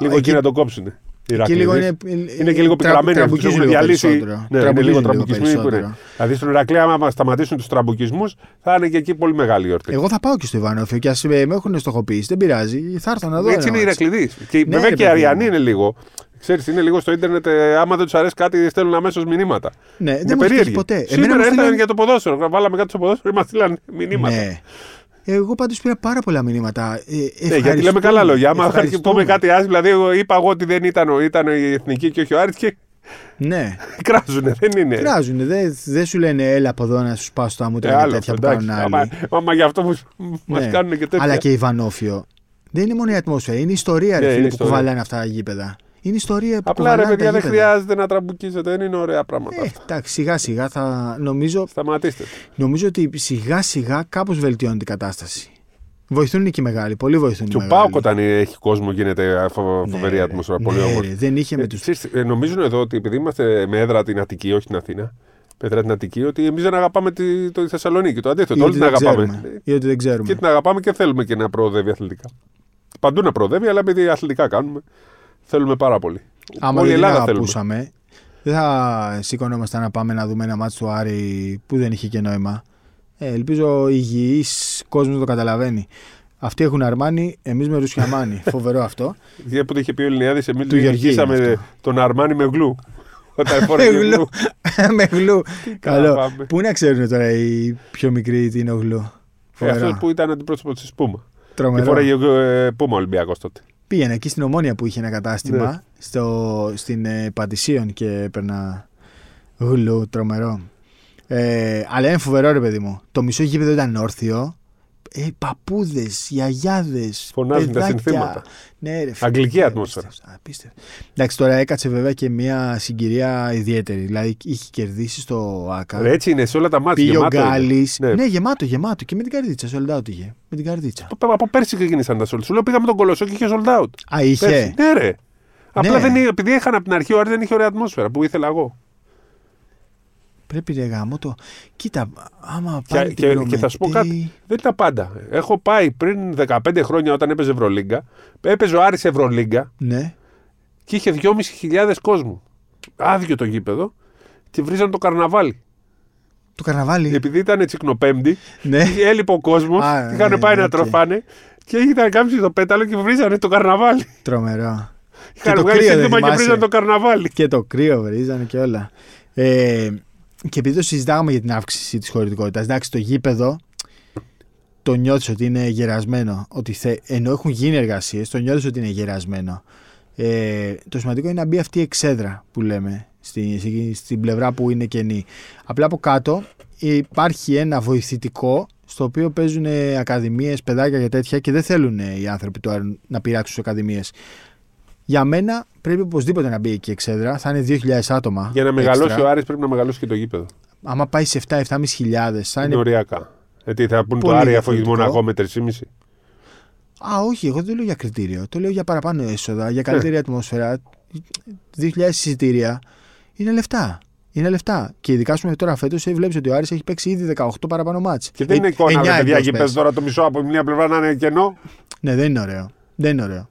Λίγο εκεί- εκεί να το κόψουν. Εκεί λίγο είναι, Είναι και λίγο πικραμένοι αυτοί που τραμπουκίζουν έχουν λίγο διαλύσει. περισσότερο. Ναι, είναι Τραμπουκίζουν λίγο λίγο τραμπουκισμοί που είναι. περισσότερο. Δηλαδή στον Ηρακλή, άμα σταματήσουν τους τραμπουκισμούς, θα είναι και εκεί πολύ μεγάλη γιορτή. Εγώ θα πάω και στο Ιβανόφιο και ας με έχουν στοχοποιήσει, δεν πειράζει. Θα έρθω να δω. Έτσι ένα είναι οι μάτς. Ηρακλειδεί. Και Ναι, βέβαια ρε και οι παιδί μου. Αριανοί είναι λίγο. Ξέρεις, είναι λίγο στο ίντερνετ, ε, άμα δεν τους αρέσει κάτι, στέλνουν αμέσως μηνύματα. Ναι, Είναι δεν μου έχει τύχει περίεργοι. ποτέ. Σήμερα μου έρθαν στείλαν- για το ποδόσφαιρο. Βάλαμε κάτι στο ποδόσφαιρο, μα στείλαν μηνύματα. Ναι. Εγώ πάντως πήρα πάρα πολλά μηνύματα. Ε, Ναι, γιατί λέμε καλά λόγια. Άμα πούμε ευχαριστούμε. κάτι άσχημο, δηλαδή εγώ είπα εγώ ότι δεν ήταν, ο- ήταν η εθνική και όχι ο Άρης και Ναι, κράζουνε, δεν είναι. κράζουν. Δεν δεν σου λένε έλα από εδώ να σου σπάσω τα Ε, μούτρα και άλλο τέτοια αυτό, που εντάξει. κάνουν Άμα, άλλοι. άμα για αυτό που μας Ναι. κάνουν και τέτοια. Αλλά και η Βανόφιο. Δεν είναι μόνο η ατμόσφαιρα, είναι η ιστορία ρε, Ναι, φίλε, είναι που ιστορία. κουβαλάνε αυτά τα γήπεδα. Είναι η ιστορία που Απλά ρε κουβαλάνε παιδιά τα δεν γήπεδα. χρειάζεται να τραμπουκίζετε, δεν είναι ωραία πράγματα Ε, αυτά. εντάξει, σιγά σιγά θα. Νομίζω, Σταματήστε. νομίζω ότι σιγά σιγά κάπως βελτιώνει την κατάσταση. Βοηθούν και οι μεγάλοι, πολύ βοηθούν Και οι ο μεγάλοι. Πάοκ όταν έχει κόσμο γίνεται φο- Ναι, φοβερή ρε. ατμόσφαιρα. Ναι, Πολύ όμορφη. ρε, Δεν είχε με Ε, του. ξέρεις, ε, νομίζουν εδώ ότι επειδή είμαστε με έδρα την Αττική, όχι την Αθήνα, με έδρα την Αττική, ότι εμείς δεν αγαπάμε τη, το, τη Θεσσαλονίκη. Το αντίθετο, όλοι την αγαπάμε. Ή ότι δεν ξέρουμε. Και την αγαπάμε και θέλουμε και να προοδεύει αθλητικά. Παντού να προοδεύει, αλλά επειδή αθλητικά κάνουμε, θέλουμε πάρα πολύ. Άμα Όλη η δεν την Ελλάδα θέλουμε. αγαπούσαμε, δεν θα σηκωνόμασταν να πάμε να δούμε ένα μάτσο του Άρη που δεν είχε και νόημα. Ε, ελπίζω ο υγιής κόσμος να το καταλαβαίνει. Αυτοί έχουν αρμάνι, εμείς με ρουσιαμάνι. Φοβερό αυτό. Γιατί που το είχε πει ο Ελληνιάδης, εμείς Του Γεωργίου νικήσαμε είναι αυτό. τον Αρμάνι με γλου. Όταν Με φόραγε γλου. γλου. με γλου. Καλό. πάμε. Πού να ξέρουν τώρα οι πιο μικροί τι είναι ο γλου. Ε, Αυτός Φοβερό. που ήταν αντιπρόσωπος της Πούμα. Και Τρομερό. φόραγε ε, Πούμα Ολυμπιακός τότε. Πήγαινα εκεί στην Ομόνια που είχε ένα κατάστημα Ναι. στο, στην ε, Πατησίων και έπαιρνα γλου τρομερό. Ε, αλλά είναι φοβερό ρε παιδί μου. Το μισό γήπεδο ήταν όρθιο. Ε, Παππούδες, γιαγιάδες. Φωνάζουν τα συνθήματα. Ναι, ρε, φίλε, Αγγλική ναι, ατμόσφαιρα. απίστευτο, απίστευτο. Εντάξει, τώρα έκατσε βέβαια και μια συγκυρία ιδιαίτερη. Δηλαδή είχε κερδίσει στο ΑΚΑ. Ρε, Έτσι είναι σε όλα τα μάτια. Πήγε ο γεμάτο είναι. Γκάλη. Ναι. Ναι. γεμάτο, γεμάτο. Και με την καρδίτσα. Sold out είχε. Με την καρδίτσα. Από- Από πέρσι ξεκίνησαν τα sold. Σου λέω πήγαμε τον Κολοσσό και είχε sold out. Α, είχε; Πέρσι. Ναι, ρε. Απλά Ναι. δεν, είχε- επειδή είχαν από την αρχή ο Άρης δεν είχε ωραία ατμόσφαιρα που ήθελα εγώ. Πρέπει ρε γάμο το. Κοίτα, άμα Και, πάρει και, και θα σου πω κάτι. Δεν ήταν πάντα. Έχω πάει πριν 15 χρόνια όταν έπαιζε Ευρωλίγκα. Έπαιζε ο Άρης Ευρωλίγκα Ναι. και είχε 2.500 κόσμο. Άδειο το γήπεδο και βρίζαν το καρναβάλι. Το καρναβάλι. Επειδή ήταν τσικνοπέμπτη, Ναι. έλειπε ο κόσμος, Α, είχαν ναι, πάει να οκ. τροφάνε και ήταν κάμψει το πέταλο και βρίζανε το καρναβάλι. Τρομερό. Είχαν το βγάλει κρύο, δεν σύνθημα και θυμάσαι. βρίζανε το καρναβάλι. Και το κρύο βρίζανε και όλα. Ε, και επειδή το συζητάγαμε για την αύξηση της χωρητικότητας, εντάξει, το γήπεδο το νιώθεις ότι είναι γερασμένο. Ότι θε, ενώ έχουν γίνει εργασίες, το νιώθεις ότι είναι γερασμένο. Ε, το σημαντικό είναι να μπει αυτή η εξέδρα που λέμε στη, στη- στην πλευρά που είναι κενή. Απλά από κάτω υπάρχει ένα βοηθητικό στο οποίο παίζουν ακαδημίες, παιδάκια και τέτοια και δεν θέλουν οι άνθρωποι του Άρη να πειράξουν στις ακαδημίες. Για μένα πρέπει οπωσδήποτε να μπει εκεί η εξέδρα. Θα είναι 2.000 άτομα. Για να μεγαλώσει έξτρα. ο Άρης πρέπει να μεγαλώσει και το γήπεδο. Άμα πάει σε 7-7.500 θα Είναι είναι. οριακά. Γιατί θα πούν το πολύ Άρη αφού έχει διαφορετικό. μοναχό με 3,5. Α, όχι, εγώ δεν το λέω για κριτήριο. Το λέω για παραπάνω έσοδα, για καλύτερη Ναι. ατμόσφαιρα. 2.000 εισιτήρια είναι λεφτά. Είναι λεφτά. Και ειδικά σου τώρα φέτος βλέπεις ότι ο Άρης έχει παίξει ήδη 18 παραπάνω μάτς. Και δεν Ε, είναι εικόνα, εννιά ρε παιδιά, εκτός γήπεδο πες. τώρα το μισό από μια πλευρά να είναι κενό. Ναι, δεν είναι ωραίο. Δεν είναι ωραίο.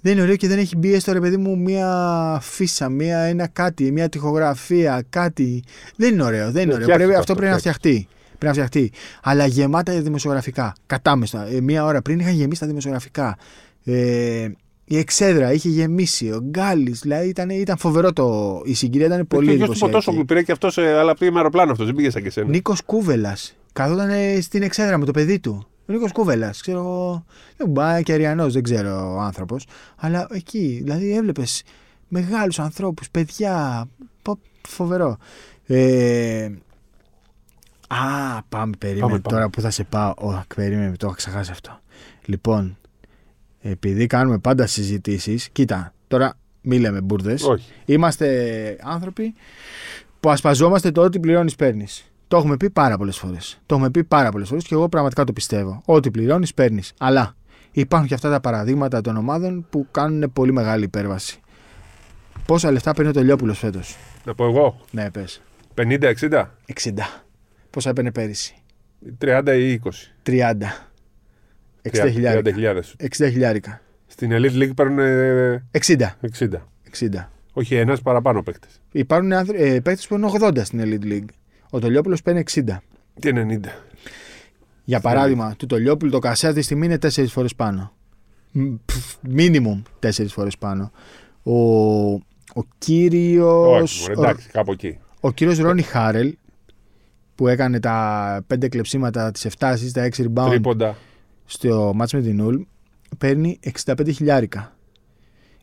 Δεν είναι ωραίο και δεν έχει μπει έστω ρε παιδί μου μία φύσα, μία ένα κάτι, μία τοιχογραφία, κάτι. Δεν είναι ωραίο. Δεν είναι Ε, ωραίο. φτιάχτε Πρέπει, το αυτό αυτό, πρέπει να φτιαχτεί. Πρέπει να φτιαχτεί. Αλλά γεμάτα δημοσιογραφικά. Κατάμεστα. Ε, μία ώρα πριν είχαν γεμίσει τα δημοσιογραφικά. Ε, η εξέδρα είχε γεμίσει. Ο Γκάλης. Δηλαδή ήταν, ήταν φοβερό το. Η συγκυρία ήταν πολύ Και ο γιος του εντυπωσιακή. Ποτόσογλου πήρε και αυτός, αλλά πήγε με αεροπλάνο αυτός, δεν πήγε σαν και εσένα. Νίκος Κούβελας. Καθόταν ε, στην εξέδρα με το παιδί του. Ο Νίκο Κούβελα. Ξέρω εγώ. Δεν πάει και αριανό, δεν ξέρω ο άνθρωπος. Αλλά εκεί, δηλαδή έβλεπες μεγάλους ανθρώπους, παιδιά. Πο- Φοβερό. Ε, α, πάμε, περίμενε Πάμε, πάμε. τώρα που θα σε πάω. Ω, περίμενε, το είχα ξεχάσει αυτό. Λοιπόν, επειδή κάνουμε πάντα συζητήσεις, κοίτα, τώρα μη λέμε μπουρδες. Όχι. Είμαστε άνθρωποι που ασπαζόμαστε το ότι πληρώνεις, παίρνεις. Το έχουμε πει πάρα πολλές φορές. Το έχουμε πει πάρα πολλές φορές και εγώ πραγματικά το πιστεύω. Ό,τι πληρώνεις, παίρνεις. Αλλά υπάρχουν και αυτά τα παραδείγματα των ομάδων που κάνουν πολύ μεγάλη υπέρβαση. Πόσα λεφτά παίρνει ο Τελειόπουλος φέτος; Να πω εγώ. Ναι, πες. 50-60, 60. Πόσα έπαιρνε πέρυσι; 30 ή 20. 30. 60 χιλιάρικα. 30.000. 60 χιλιάρικα. Στην Elite League παίρνουν ε, 60. 60. 60. Όχι ένας παραπάνω παίκτες. Υπάρχουν άνθρω- ε, παίκτες που είναι 80 στην Elite League. Ο Τελειόπουλο παίρνει 60. Και 90. Για παράδειγμα, του Τολιόπουλου το κασέ αυτή τη στιγμή είναι 4 φορές πάνω. Μίνιμουμ 4 φορές πάνω. Ο, ο κύριο. Όχι, μωρέ, εντάξει, κάπου εκεί. Ο κύριος Ρόνι Χάρελ που έκανε τα 5 κλεψίματα, τις 7 assists, τα 6 rebound Τρίποντα. στο μάτς με την Ουλ παίρνει 65 χιλιάρικα.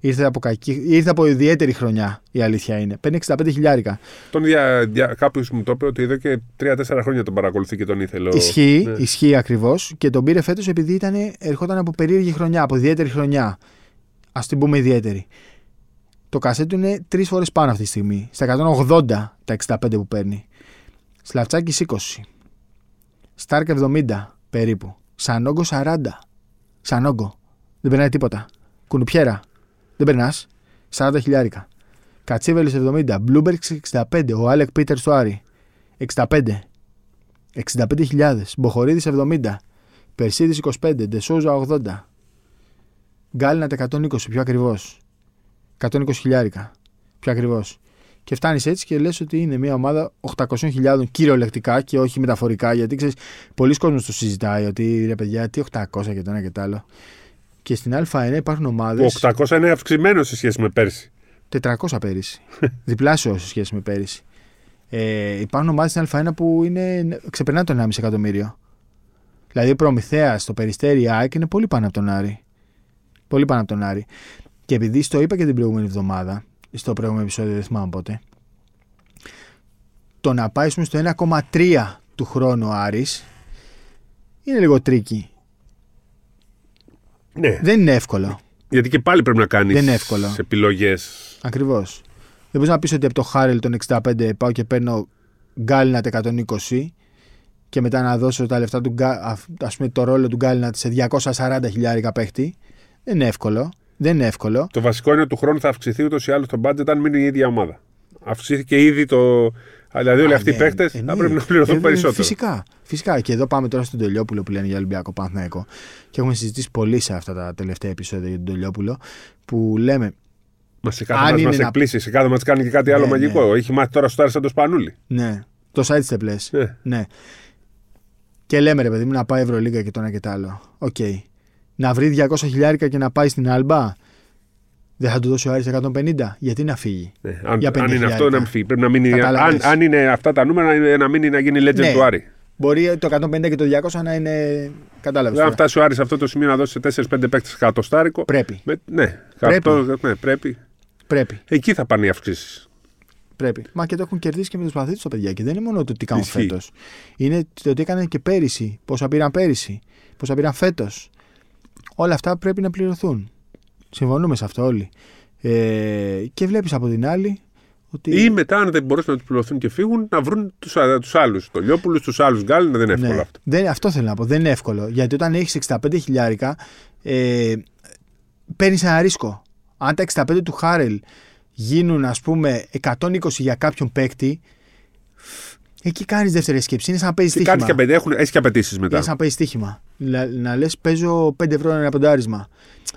Ήρθε από, κακή, ήρθε από ιδιαίτερη χρονιά η αλήθεια είναι. Παίρνει 65 χιλιάρικα. Τον δια, δια, κάποιος μου το είπε ότι εδώ και 3-4 χρόνια τον παρακολουθεί και τον ήθελε. ο- Ισχύει, Ναι. ισχύει ακριβώς και τον πήρε φέτος επειδή ήταν, ερχόταν από περίεργη χρονιά, από ιδιαίτερη χρονιά. Α την πούμε ιδιαίτερη. Το κασέ του είναι τρεις φορές πάνω αυτή τη στιγμή. Στα 180 τα 65 που παίρνει. Σλαυτσάκη 20. Στάρκ 70 περίπου. Σανόγκο 40. Σανόγκο. Δεν περνάει τίποτα. Κουνουπιέρα. Δεν περνάς. 40 χιλιάρικα. Κατσίβελη 70. Μπλούμπεργκ 65. Ο Άλεκ Πίτερ στο Άρη. 65. 65.000. Μποχορίδης 70. Περσίδης 25. Ντεσόζα 80. Γκάλινα 120. Πιο ακριβώς. 120 χιλιάρικα. Πιο ακριβώς. Και φτάνεις έτσι και λες ότι είναι μια ομάδα 800.000 κυριολεκτικά και όχι μεταφορικά. Γιατί ξέρεις, πολλοί κόσμοι το συζητάει ότι ρε παιδιά, τι 800 και το ένα και το άλλο. Και στην Α1 υπάρχουν ομάδες. Το 800 είναι αυξημένο σε σχέση με πέρσι. 400 πέρυσι. Διπλάσιο σε σχέση με πέρυσι. Ε, υπάρχουν ομάδες στην Α1 που είναι, ξεπερνάνε το 1,5 εκατομμύριο. Δηλαδή ο Προμηθέας, το Περιστέρι, η ΑΕΚ είναι πολύ πάνω από τον Άρη. Πολύ πάνω από τον Άρη. Και επειδή στο είπα και την προηγούμενη εβδομάδα, στο προηγούμενο επεισόδιο, δεν θυμάμαι πότε, το να πάει στο 1,3 του χρόνου ο Άρης είναι λίγο tricky. Ναι. Δεν είναι εύκολο. Γιατί και πάλι πρέπει να κάνεις Δεν είναι εύκολο. επιλογές. Ακριβώς. Δεν μπορείς να πεις ότι από το Χάρελ τον 65 πάω και παίρνω Γκάλινατ 120 και μετά να δώσω τα λεφτά του Γκά- α- ας πούμε το ρόλο του Γκάλινατ σε 240 χιλιάρικα παίχτη. Δεν είναι εύκολο. Δεν είναι εύκολο. Το βασικό είναι ότι του χρόνου θα αυξηθεί ούτως ή άλλως το budget αν μείνει η ίδια ομάδα. Αυξήθηκε ήδη το. Δηλαδή όλοι Α, αυτοί οι ναι, παίχτες θα εννοεί. πρέπει να πληρωθούν Ε, περισσότερο. Φυσικά. Φυσικά. Και εδώ πάμε τώρα στον Τολιόπουλο που λένε για Ολυμπιακό Παναθηναϊκό. Και έχουμε συζητήσει πολύ σε αυτά τα τελευταία επεισόδια για τον Τολιόπουλο. Που λέμε, Μα σε κάθε Αν ματς είναι μας να- εκπλήσσει, σε κάθε ματς κάνει και κάτι άλλο Ναι, μαγικό. Έχει μάθει τώρα στο σαν το Σπανούλη. ναι, το side step λε. Ε, Ναι. Και λέμε ρε παιδί μου να πάει Ευρωλίγκα και το ένα και το άλλο. Οκ. Να βρει 200 χιλιάρικα και να πάει στην Άλμπα. Δεν θα του δώσει ο Άρης 150. Γιατί να φύγει; ναι. Αν, Για αν είναι 50 αυτό, να μην φύγει. Πρέπει να μείνει. Αν, Κατάλαβες. αν είναι αυτά τα νούμερα, είναι να μείνει να γίνει legend Ναι. του Άρη. Μπορεί το 150 και το 200 να είναι. Κατάλαβες. Αν φτάσει ο Άρης σε αυτό το σημείο να δώσει 4-5 παίκτες εκατοστάρικο. Πρέπει. Με, ναι, Πρέπει. εκατό- ναι, πρέπει. Πρέπει. Εκεί θα πάνε οι αυξήσεις. Πρέπει. Μα και το έχουν κερδίσει και με τους παθήτου τα παιδιά. Και δεν είναι μόνο το τι κάνουν Ισχύει. φέτος. Είναι το τι έκαναν και πέρυσι. Πόσα πήραν πέρυσι. Πόσα πήραν φέτος. Όλα αυτά πρέπει να πληρωθούν. Συμφωνούμε σε αυτό όλοι. Ε, και βλέπεις από την άλλη ότι. Ή μετά, αν δεν μπορέσουν να τους πληρωθούν και φύγουν, να βρουν τους τους άλλους. Το Λιόπουλου, τους άλλους Γκάλιν. Δεν είναι εύκολο Ναι. αυτό. Δεν, αυτό θέλω να πω. Δεν είναι εύκολο. Γιατί όταν έχεις 65 χιλιάρικα, ε, παίρνεις ένα ρίσκο. Αν τα 65 του Χάρελ γίνουν, ας πούμε, 120 για κάποιον παίκτη, εκεί κάνεις δεύτερη σκέψη. Είναι σαν να παίζεις Και κάτι στοίχημα. και απαιτεί- έχουν, έχεις και απαιτήσεις μετά. Είναι σαν να παίζεις στοίχημα. Να, να λες, παίζω 5 ευρώ ένα ποντάρισμα.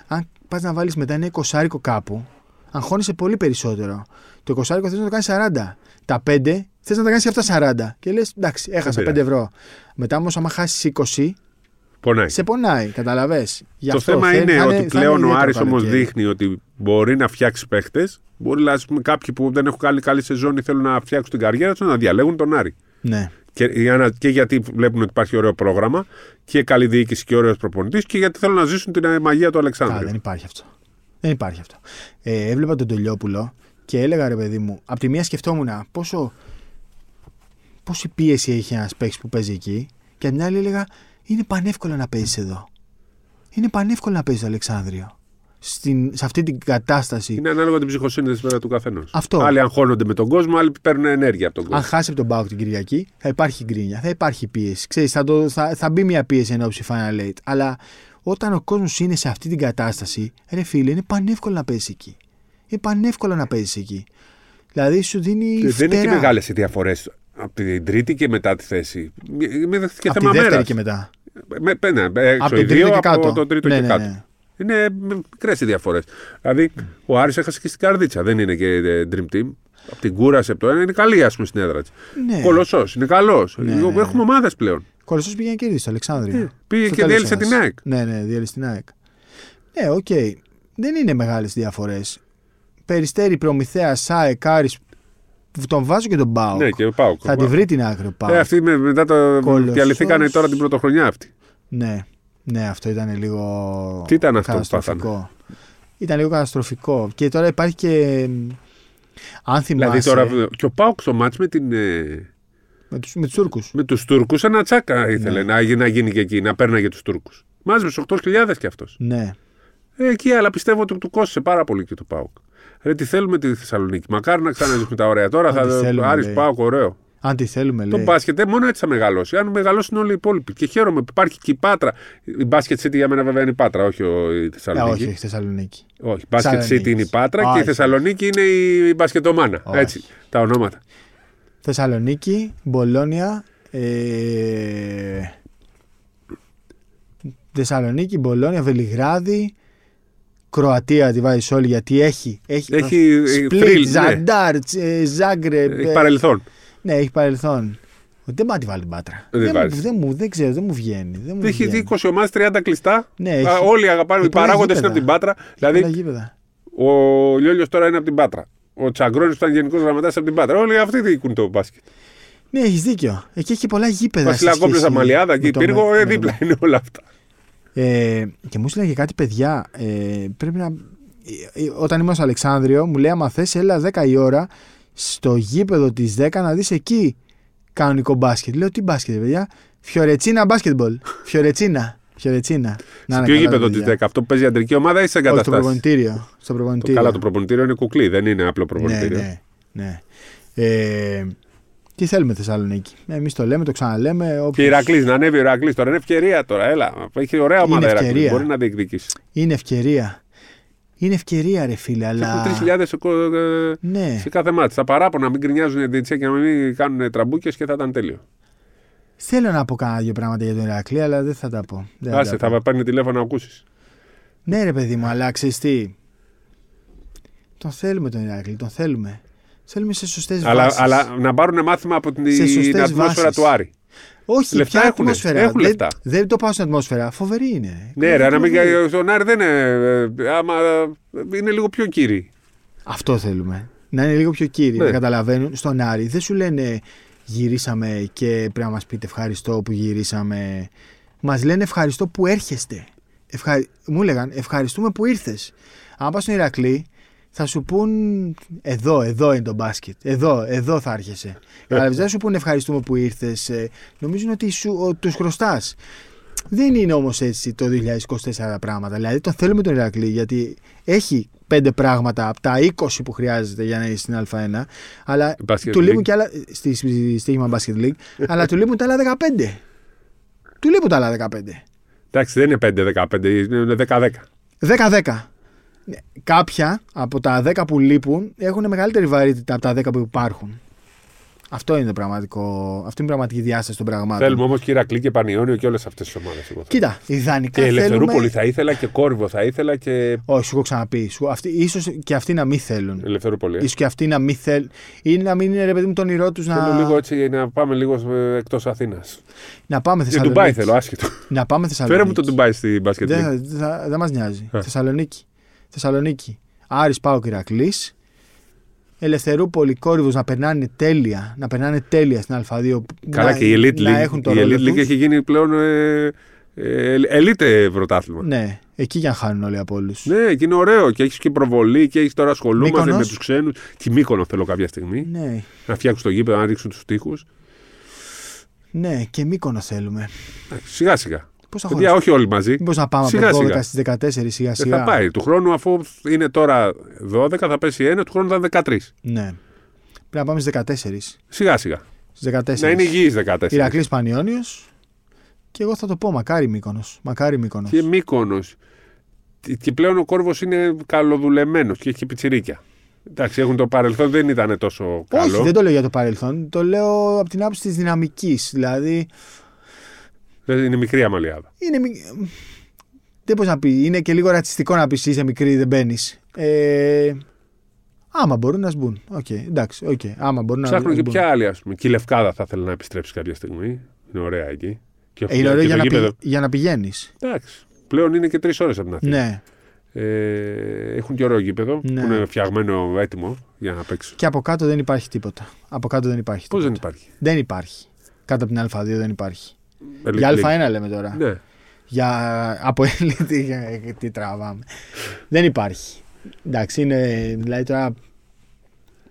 Αν πας να βάλεις μετά ένα 20 κάπου, αγχώνεσαι πολύ περισσότερο. Το 20 θες να το κάνεις 40. Τα 5 θες να τα κάνεις και αυτά 40. Και λες, εντάξει, έχασα Δεν 5 ευρώ. Μετά όμως, άμα χάσεις 20, Πονάει. σε πονάει, καταλαβέ. Το θέμα είναι ότι πλέον ο Άρης όμως δείχνει ότι μπορεί να φτιάξει παίχτες. Μπορεί να, ας πούμε, κάποιοι που δεν έχουν καλή, καλή σεζόν ή θέλουν να φτιάξουν την καριέρα τους να διαλέγουν τον Άρη. Ναι, Και, για να- και γιατί βλέπουν ότι υπάρχει ωραίο πρόγραμμα και καλή διοίκηση και ωραίος προπονητής και γιατί θέλουν να ζήσουν την ε, μαγεία του Α, Αλεξάνδρου. δεν υπάρχει αυτό. Δεν υπάρχει αυτό. Ε, έβλεπα τον Τελειόπουλο και έλεγα ρε παιδί μου, από τη μία σκεφτόμουν πόσο. πόση πίεση έχει ένας παίκτης που παίζει εκεί, και από την άλλη έλεγα είναι πανεύκολο να παίζεις εδώ. Είναι πανεύκολο να παίζεις στο Αλεξάνδριο. Στην, σε αυτή την κατάσταση. Είναι ανάλογα την ψυχοσύνδεση βέβαια του καθενός. Αυτό. Άλλοι αγχώνονται με τον κόσμο, άλλοι παίρνουν ενέργεια από τον κόσμο. Αν χάσει από τον Πάοκ την Κυριακή, θα υπάρχει γκρίνια, θα υπάρχει πίεση. Ξέρεις, θα, το, θα, θα μπει μια πίεση εν ώψη Final Eight. Αλλά όταν ο κόσμος είναι σε αυτή την κατάσταση, ρε φίλε, είναι πανεύκολο να παίζεις εκεί. Είναι πανεύκολο να παίζεις εκεί. Δηλαδή σου δίνει. Και δεν είναι και φτερά. μεγάλες οι διαφορές από την τρίτη και μετά τη θέση. Με και Από τη θέμα δεύτερη μέρας. και μετά. Με, πέ- ναι, έξω Από οι την τρίτη δύο, και κάτω. από το τρίτο Ναι, και ναι, κάτω. Ναι. Είναι μικρές οι διαφορές. Δηλαδή, ο Άρης έχασε και στην καρδίτσα. Δεν είναι και ε, dream team. Από την κούραση από το ένα είναι καλή, ας πούμε, στην έδρα της. Ναι. Κολοσσός, είναι καλός. Ναι, ναι, ναι. Έχουμε ομάδες πλέον. Κολοσσός πήγε να κερδίσει στο Αλεξάνδριο. Ε, πήγε Στο και τέλος διέλυσε ένας. την ΑΕΚ. Ναι, ναι, διέλυσε την ΑΕΚ. Ναι, οκ. Δεν είναι μεγάλες διαφορές. Περιστέρη, Προμηθέας, ΣΑΕ, Κάρι. Τον βάζω και τον Μπάουκ. Ναι, και ο Πάουκ. Θα τη βρει την άκρη ο Πάουκ. Ε, αυτοί με, μετά το. Κολοσσός. Διαλυθήκανε τώρα την πρωτοχρονιά αυτή. Ναι, ναι, αυτό ήταν λίγο. Τι ήταν αυτό που καταστροφικό. Ήταν λίγο καταστροφικό. Και τώρα υπάρχει και. Αν θυμάσαι. Δηλαδή τώρα. Και ο Πάουκ στο μάτς με, την, ε, Με τους, με τους Τούρκους. με τους Τούρκους ένα τσάκα ήθελε Ναι. να, γι- να γίνει και εκεί, να παίρναγε τους Τούρκους. Μάζεψε 8.000 κι αυτός. Ναι. Ε, εκεί, αλλά πιστεύω ότι του κόστησε πάρα πολύ και του Πάουκ. Ρε, τι θέλουμε τη Θεσσαλονίκη. Μακάρι να ξαναζήσουμε τα ωραία. Τώρα Αν τη θα. θέλουμε, Άρης λέει. Πάουκ, ωραίο. Αν τη θέλουμε, Το λέει. μπάσκετ ε, μόνο έτσι θα μεγαλώσει. Αν μεγαλώσουν όλοι οι υπόλοιποι. Και χαίρομαι που υπάρχει και η Πάτρα. Η μπάσκετ City για μένα βέβαια είναι η Πάτρα, όχι ο- η Ε, Θεσσαλονίκη. όχι, όχι, Θεσσαλονίκη. όχι. Μπάσκετ City Θεσσαλονίκη. είναι η Πάτρα και Όχι. η Θεσσαλονίκη είναι η μπασκετομάνα. Όχι. Έτσι. Τα ονόματα. Θεσσαλονίκη, Μπολόνια. Ε... Θεσσαλονίκη, Μπολόνια, Βελιγράδι. Κροατία τη βάζει όλη γιατί έχει. Έχει, Έχει, ε, Σπλίτ, thrill, ναι. Ζαντάρ, Τς- ε, Ζάγκρεπ. Έχει ε, παρελθόν. Ναι, έχει παρελθόν. Δεν πάει να τη βάλει την πάτρα. Δεν δεν, μου, βάζει. δεν, μου, δεν ξέρω, δεν μου βγαίνει. Δεν μου Έχει βγαίνει. 20 ομάδε, 30 κλειστά. Ναι, Α, έχει- Όλοι αγαπάνε. Οι έχει πολλά παράγοντες είναι γήπεδα. από την Πάτρα. Πολλά Δηλαδή, γήπεδα. ο Λιόλιος τώρα είναι από την Πάτρα. Ο Τσαγκρόνης που ήταν γενικός γραμματέας από την Πάτρα. Όλοι αυτοί διοικούν το μπάσκετ. Ναι, έχεις δίκιο. Εκεί έχει πολλά γήπεδα. σε Βασιλάκοπλε σχέση Αμαλιάδα και με η το Πύργο, με- ε, με- δίπλα είναι όλα αυτά. Ε, και μου έλεγε κάτι παιδιά. Ε, πρέπει να. ε, ε, Όταν ήμουν στο Αλεξάνδριο, μου λέει: Άμα θες, έλα 10 η ώρα στο γήπεδο της 10 να δεις εκεί κανονικό μπάσκετ. Λέω: Τι μπάσκετ, ρε παιδιά; Φιωρετσίνα μπάσκετμπολ. Φιωρετσίνα. Φιωρετσίνα. Να είναι Ποιο καλά, γήπεδο παιδιά. της 10, αυτό που παίζει ιατρική ομάδα ή σε Όχι, στο εγκαταστάσεις; προπονητήριο. Στο προπονητήριο. Καλά, το προπονητήριο είναι κουκλί, δεν είναι απλό ναι, προπονητήριο. ναι, ναι. Ε, τι θέλουμε Θεσσαλονίκη; Εμείς το λέμε, το ξαναλέμε. Και όποιος- Ηρακλής, να ανέβει ο Ηρακλής τώρα. Είναι ευκαιρία τώρα. Έλα. Έχει ωραία ομάδα Είναι Ηρακλής. ευκαιρία. Μπορεί να διεκδικήσει. Είναι ευκαιρία. Είναι ευκαιρία, ρε φίλε, αλλά. Έχουν 3.000 κο- ε, Ναι, σε κάθε μάτι. Τα παράπονα να μην γκρινιάζουν οι διαιτησία και να μην κάνουν τραμπούκες και θα ήταν τέλειο. θέλω να πω κάνα δύο πράγματα για τον Ηρακλή, αλλά δεν θα τα πω. Δεν Άσε, τα πω. θα παίρνει τηλέφωνο να ακούσεις. Ναι, ρε παιδί μου, αλλά ξέρεις τι; Τον θέλουμε τον Ηρακλή, τον θέλουμε. Θέλουμε σε σωστές Αλλά, βάσεις. αλλά να πάρουν μάθημα από την, Σε σωστές την ατμόσφαιρα βάσεις. του Άρη. Όχι, λεφτά ποια έχουνε, ατμόσφαιρα. έχουν δεν, λεφτά. δεν το πάω στην ατμόσφαιρα. Φοβερή είναι. Ναι, ρε, να μην, Φοβερή. στον Άρη δεν είναι. ε, Άμα ε, είναι λίγο πιο κύριοι. Αυτό θέλουμε. Να είναι λίγο πιο κύριοι. Ναι. Να καταλαβαίνουν. Στον Άρη δεν σου λένε γυρίσαμε και πρέπει να μας πείτε ευχαριστώ που γυρίσαμε. Μας λένε ευχαριστώ που έρχεστε. Ευχα... Μου έλεγαν ευχαριστούμε που ήρθες. Αν πας στον Ηρακλή, θα σου πούν εδώ, εδώ είναι το μπάσκετ. Εδώ, εδώ θα έρχεσαι. Αλλά δεν θα σου πούν ευχαριστούμε που ήρθες. Νομίζουν ότι σου, τους χρωστάς. Δεν είναι όμως έτσι το 2024 τα πράγματα. Δηλαδή τον θέλουμε τον Ηρακλή γιατί έχει πέντε πράγματα από τα 20 που χρειάζεται για να είναι στην Α1. Αλλά Basket του λείπουν League. και άλλα. Στη, στη στοίχημα Basket League. αλλά του λείπουν τα άλλα 15. Του λείπουν τα άλλα 15. Εντάξει, δεν είναι 5-15, είναι 10-10. 10-10. Ναι, Κάποια από τα 10 που λείπουν έχουν μεγαλύτερη βαρύτητα από τα 10 που υπάρχουν. Αυτό είναι το πραγματικό. Αυτή είναι η πραγματική διάσταση των πραγμάτων. Θέλουμε όμως και Ηρακλή και Πανιόνιο και όλες αυτές τις ομάδες. Κοίτα, ιδανικά Και Ελευθερούπολη θέλουμε... θα ήθελα και Κόρυβο θα ήθελα και. Όχι, σου έχω ξαναπεί. Σου, αυτοί, ίσως και αυτοί να μην θέλουν. Ελευθερούπολη. ε. Ίσως και αυτοί να μην θέλουν. Ή να μην είναι ρε παιδί μου το όνειρό τους Θέλω να... λίγο έτσι να πάμε λίγο εκτός Αθήνας. να πάμε Για Θεσσαλονίκη. Ντουμπάι θέλω, άσχετο. Να πάμε Θεσσαλονίκη. Φέρε μου το Ντουμπάι στη μπάσκετ. Δεν League. δεν θα- δεν μας νοιάζει. Ε. Θεσσαλονίκη. Θεσσαλονίκη. Άρης Πάο Κυρακλή. Ελευθερούπολη, Κόρυβος να περνάνε τέλεια. Να περνάνε τέλεια στην Α2. Καλά να, και η Elite να League. έχουν το η ρόλο Elite League τους. έχει γίνει πλέον ε, ε, ελίτε πρωτάθλημα. Ναι, εκεί για να χάνουν όλοι από όλους. Ναι, και είναι ωραίο. Και έχεις και προβολή και έχεις τώρα ασχολούμαστε Μύκονος. με τους ξένους. Και Μύκονο θέλω κάποια στιγμή. Ναι, Να φτιάξουν το γήπεδο, να ρίξουν τους τοίχου. ναι, και Μύκονο θέλουμε. Σιγά σιγά. Πώς θα Παιδιά, χωρίσουμε; όχι όλοι μαζί. Μήπως να πάμε Σιγά, από 12 σιγά. στις 14 σιγά Δεν σιγά. θα πάει. Του χρόνου, αφού είναι τώρα 12, θα πέσει ένα, του χρόνου θα είναι 13. Ναι. Πρέπει να πάμε στις 14. Σιγά σιγά. Στις 14. Να είναι υγιή 14. Ηρακλής Πανιόνιος. Και εγώ θα το πω, μακάρι Μύκονος. Μακάρι Μύκονος. Και Μύκονος. Και πλέον ο κόρβος είναι καλοδουλεμένος και έχει και πιτσιρίκια. Εντάξει, έχουν το παρελθόν, δεν ήταν τόσο καλό. Όχι, δεν το λέω για το παρελθόν. Το λέω από την άποψη της δυναμικής. Δηλαδή, Δεν είναι μικρή Αμαλιάδα. είναι. μι- Δεν μπορείς να πεις. Είναι και λίγο ρατσιστικό να πεις είσαι μικρή, δεν μπαίνεις. Ε, άμα μπορούν να σμπούν. Οκ, εντάξει, οκ. Άμα μπορούν να Ψάχνουν και ας μπουν. ποια άλλη, ας πούμε. Και η Λευκάδα θα ήθελε να επιστρέψει κάποια στιγμή. Είναι ωραία εκεί. Και Ε, είναι ωραίο και για το να, γήπεδο. πη, για να πηγαίνεις. Εντάξει. Πλέον είναι και τρεις ώρες από την Αθήνα. Ναι. Ε, έχουν και ωραίο γήπεδο Ναι. που είναι φτιαγμένο έτοιμο για να παίξει. Και από κάτω δεν υπάρχει τίποτα. Από κάτω δεν υπάρχει. Πώς δεν τίποτα. υπάρχει; Δεν υπάρχει. Κάτω από την Α2 δεν υπάρχει. Για Α1 λέμε τώρα. Ναι. Για από Elite τι τραβάμε. Δεν υπάρχει. Εντάξει, είναι δηλαδή τώρα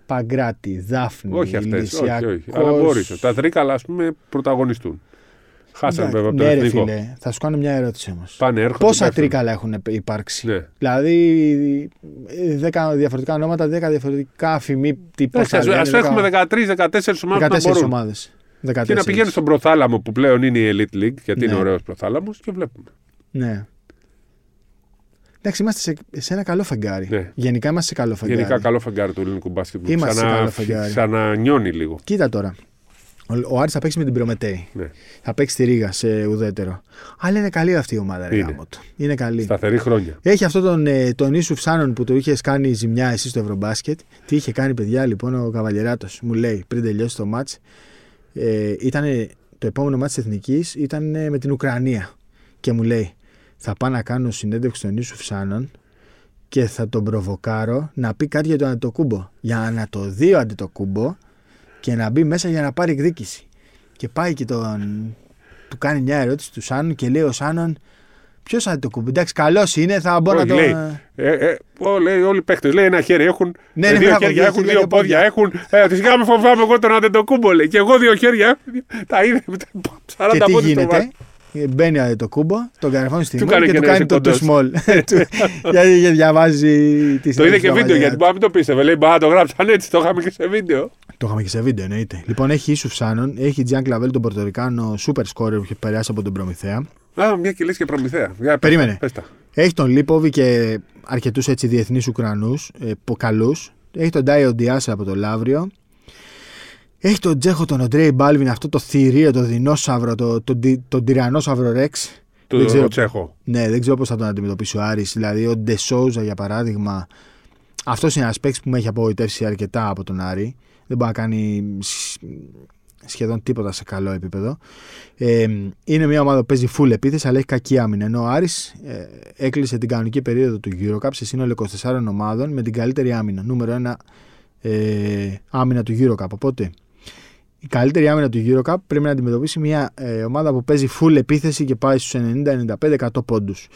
Παγκράτη, Δάφνη, Όχι αυτές. Όχι, όχι. Αλλά μπορείς. Τα τρίκαλα, ας πούμε, πρωταγωνιστούν. Χάσανε βέβαια από το ναι, ρε, φίλε, θα σου κάνω μια ερώτηση όμως. Πάνε, έρχονται. Πόσα πέφτουν. τρίκαλα έχουν υπάρξει; Ναι. Δηλαδή, 10 διαφορετικά ονόματα, 10 διαφορετικά αφημί. Α έχουμε 13-14 ομάδες. 14 ομάδες. 14. Και να πηγαίνει στον προθάλαμο που πλέον είναι η Elite League, γιατί ναι. είναι ωραίος προθάλαμος και βλέπουμε. Ναι. Εντάξει, είμαστε σε, σε ένα καλό φεγγάρι. Ναι. Γενικά είμαστε σε καλό φεγγάρι. Γενικά καλό φεγγάρι του ελληνικού μπάσκετ. Που είμαστε ξανα, σε καλό φεγγάρι. Ξανανιώνει λίγο. Κοίτα τώρα. Ο, ο Άρης θα παίξει με την Προμετέη. Ναι. Θα παίξει στη Ρίγα σε ουδέτερο. Αλλά είναι καλή αυτή η ομάδα, είναι. Είναι καλή. Σταθερή χρόνια. Έχει αυτό τον, ε, τον Ίσου Ψάνον που του είχες κάνει ζημιά εσύ στο Ευρωμπάσκετ. Τι είχε κάνει, παιδιά, λοιπόν, ο Καβαλιεράτος. Μου λέει πριν τελειώσει το μάτς, ε, ήτανε, το επόμενο μάτς της Εθνικής ήταν ε, με την Ουκρανία. Και μου λέει, θα πάω να κάνω συνέντευξη στον Ίσου Φσάνον και θα τον προβοκάρω να πει κάτι για τον Αντιτοκούμπο. Για να το δει ο Αντιτοκούμπο και να μπει μέσα για να πάρει εκδίκηση. Και πάει και τον. Του κάνει μια ερώτηση του Σάνον και λέει ο Σάνον, Ποιος θα το κουμπί. Εντάξει, καλός είναι, θα μπορώ να το. λέει, ε, ε, ό, λέει, όλοι οι παίχτες λέει ένα χέρι έχουν. Ναι, ε, ναι, δύο μπράβο, χέρια δύο έχουν, χέρια δύο πόδια έχουν. Ε, φυσικά με φοβάμαι εγώ τον Αντετοκούμπο λέει. Και εγώ δύο χέρια. Τα είδε. 40 Και τι πόντους το βάζει. γίνεται. Ε, Μπαίνει το κούμπο, τον καρφώνει στη Του μούρη κάνει και και του να κάνει είσαι το too κοντός. small. Του- Γιατί γιατί διαβάζει τις Το είδε και βίντεο γιατί μπορεί να μην το πίστευε. Λέει μπα το γράψαν έτσι. Το είχαμε και σε βίντεο. Το είχαμε και σε βίντεο, εννοείται. Λοιπόν, έχει Ισουφ Σάνον, έχει Τζιάν Κλαβέλ τον Πορτορικάνο, super scorer που έχει περάσει από τον Προμηθέα. Α, μια και λες και προμηθέα. Για, πες Περίμενε. τα, πες τα. Έχει τον Λίποβι και αρκετούς έτσι διεθνείς Ουκρανούς, ε, καλούς. Έχει τον Ντάιο Ντιάσα από το Λαύριο. Έχει τον Τζέχο τον Οντρέι Μπάλβιν, αυτό το θηρίο, το δεινόσαυρο, το, το, το, τον τυρανόσαυρο Ρεξ. Δεν Το ξέρω. Τσέχο. Ναι, δεν ξέρω πώς θα τον αντιμετωπίσει ο Άρης. Δηλαδή, ο Ντεσόζα για παράδειγμα, αυτός είναι ένας παίκτης που με έχει απογοητεύσει αρκετά από τον Άρη. Δεν μπορεί να κάνει σ- σχεδόν τίποτα σε καλό επίπεδο. Ε, είναι μια ομάδα που παίζει full επίθεση, αλλά έχει κακή άμυνα. Ενώ ο Άρης ε, έκλεισε την κανονική περίοδο του Eurocup σε σύνολο 24 ομάδων με την καλύτερη άμυνα. Νούμερο 1 ε, άμυνα του Eurocup. Οπότε η καλύτερη άμυνα του Eurocup πρέπει να αντιμετωπίσει μια ε, ομάδα που παίζει full επίθεση και πάει στους 90-95-100 πόντους.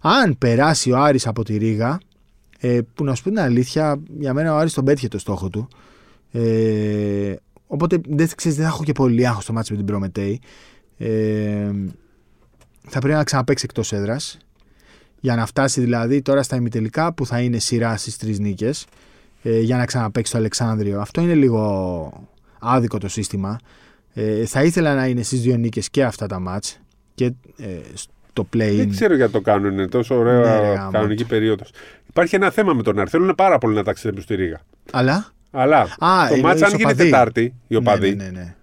Αν περάσει ο Άρης από τη Ρήγα, ε, που να σου πω την αλήθεια, για μένα ο Άρης τον πέτυχε το στόχο του. Ε, οπότε δεν, ξέρεις, δεν θα έχω και πολύ άγχος στο μάτι με την Προμετέη. Ε, θα πρέπει να ξαναπαίξει εκτός έδρας για να φτάσει δηλαδή τώρα στα ημιτελικά που θα είναι σειρά στις τρεις νίκες ε, για να ξαναπαίξει το Αλεξάνδριο. Αυτό είναι λίγο άδικο το σύστημα. Ε, θα ήθελα να είναι στις δύο νίκες και αυτά τα μάτς και ε, στο play-in. Δεν ξέρω γιατί το κάνουν. Είναι τόσο ωραία Ναι, ρε, γάμο. κανονική περίοδος. Υπάρχει ένα θέμα με τον Άρη. Θέλουν πάρα πολύ να ταξιδέψουν στη Ρήγα. Αλλά; Αλλά Α, το ε, μάτς, οι αν γίνει ισοπαδοί. Τετάρτη, οι οπαδοί, Ναι, ναι, ναι, ναι.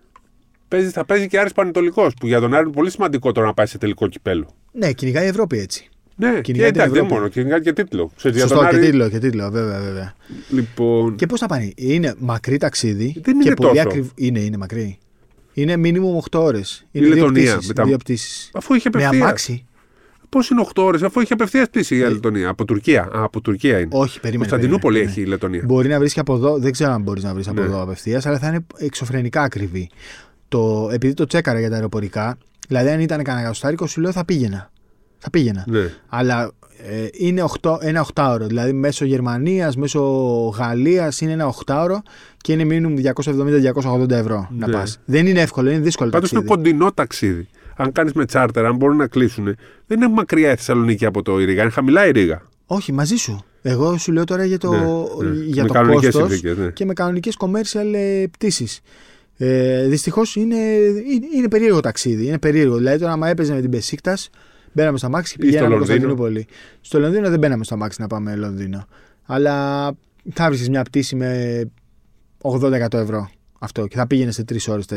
παίζει, θα παίζει και Άρης Πανετολικός, που για τον Άρη είναι πολύ σημαντικό τώρα να πάει σε τελικό κυπέλο. ναι, κυνηγάει η Ευρώπη έτσι. Ναι, και Κυνηγάει την εντάξει, δεν Ευρώπη. μόνο, κυνηγάει και τίτλο. Ξέρεις, για Σωστό, τον και Άρη, τίτλο, και τίτλο, βέβαια, βέβαια. Λοιπόν, Και πώς θα πάνε, είναι μακρύ ταξίδι Δεν και είναι πολύ τόσο. ακριβ... Είναι, είναι μακρύ. Είναι minimum 8 ώρες. Είναι Η δύο Λετωνία, πτήσεις, με τα- δύο πτήσεις. αφού είχε Με απευθεία. αμάξι. Πώς είναι 8 ώρες, αφού είχε απευθείας πτήση η Ε, Λετωνία. Από Τουρκία. Α, από Τουρκία είναι. Όχι, περίμενε. Κωνσταντινούπολη περίμενε, έχει η Λετωνία. Μπορεί να βρει και από εδώ, δεν ξέρω αν μπορείς να βρεις από Ναι. εδώ απευθείας, αλλά θα είναι εξωφρενικά ακριβή. Το, επειδή το τσέκαρα για τα αεροπορικά, δηλαδή αν ήταν κανένα εκατοστάρικο, σου λέω θα πήγαινα. Θα πήγαινα. Ναι. Αλλά ε, είναι 8, ένα 8ωρο. Δηλαδή μέσω Γερμανίας, μέσω Γαλλίας είναι ένα 8ωρο και είναι minimum 270-280 ευρώ να Ναι. πας. Δεν είναι εύκολο, είναι δύσκολο Πάντως είναι ταξίδι. κοντινό ταξίδι. Αν κάνεις με τσάρτερ, αν μπορούν να κλείσουν. Δεν είναι μακριά η Θεσσαλονίκη από το η Ρήγα. Είναι χαμηλά η Ρήγα. Όχι, μαζί σου. Εγώ σου λέω τώρα για το, Ναι, ναι. για Με το κανονικές κόστος συνθήκες, ναι. και με κανονικές commercial ε, πτήσεις. Ε, Δυστυχώς είναι, είναι, είναι περίεργο ταξίδι. Είναι περίεργο. Δηλαδή, τώρα, άμα έπαιζε με την Πεσίκτα, μπαίναμε στο Μάξι και Ή στο πηγαίναμε Λονδίνο. Κωνσταντινούπολη. Στο Λονδίνο δεν μπαίναμε στο Μάξι να πάμε Λονδίνο. Αλλά θα βρίσκει μια πτήση με 80% ευρώ αυτό και θα πήγαινε σε 3 ώρες, 4.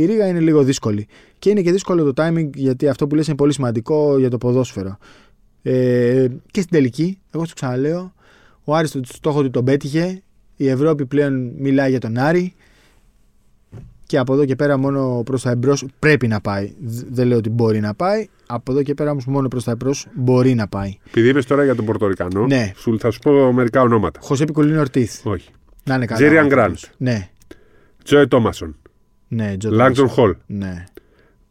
Η Ρήγα είναι λίγο δύσκολη. Και είναι και δύσκολο το timing γιατί αυτό που λες είναι πολύ σημαντικό για το ποδόσφαιρο. Ε, και στην τελική, εγώ σου ξαναλέω, ο Άρης το στόχο του τον πέτυχε. Η Ευρώπη πλέον μιλάει για τον Άρη. Και από εδώ και πέρα μόνο προς τα εμπρός πρέπει να πάει. Δ- Δεν λέω ότι μπορεί να πάει. Από εδώ και πέρα όμως μόνο προς τα εμπρός μπορεί να πάει. Επειδή είπες τώρα για τον Πορτορικανό, Ναι. σου, θα σου πω μερικά ονόματα. Χωσέ Πικουλίνο Ορτίθ. Όχι. Να είναι καλά. Τζέριαν ο Γκραντς. άνθρωπος. Ναι, Τζόε Τόμασον. Ναι, Τζο Λάγκτον Τόμας. Χολ. Ναι,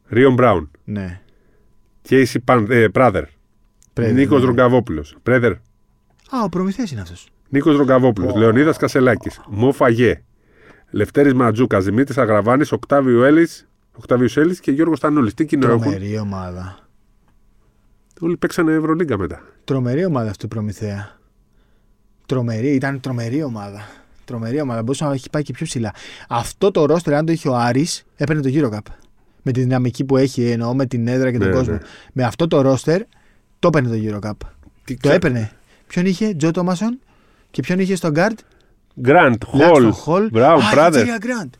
Ρίον Μπράουν. ναι. Κέισι Πράδερ. Πρέδερ, Νίκος ναι. Ρογκαβόπουλος. Πρέδερ. Α, ο προμηθέας είναι αυτός. Νίκος Ρογκαβόπουλος. Ω. Λεωνίδας Κασελάκης. Μο Φαγέ. Λευτέρης Ματζούκα. Δημήτρης Αγραβάνης. Οκτάβιο Έλλης. Οκτάβιος Έλλης και Γιώργος Τανούλης. Τι κοινό έχουν; Τρομερή ομάδα. Όλοι παίξανε Ευρωλίγκα μετά. Τρομερή ομάδα αυτή η Προμηθέα. Τρομερή, ήταν τρομερή ομάδα. Τρομερή ομάδα. Μπορούσε να έχει πάει και πιο ψηλά. Αυτό το ρόστερ, αν το είχε ο Άρης, έπαιρνε το Eurocup. Με τη δυναμική που έχει, εννοώ με την έδρα και τον Ναι, κόσμο. ναι. Με αυτό το ρόστερ, το έπαιρνε το Eurocup. Τι Το έπαιρνε. Ποιον είχε, Τζο Τόμασον; Και ποιον είχε στον Γκάρντ, Γκραντ, Χολ, Λάξον Χολ. Μπράουν, Α, Πράδερ. και Γκραντ.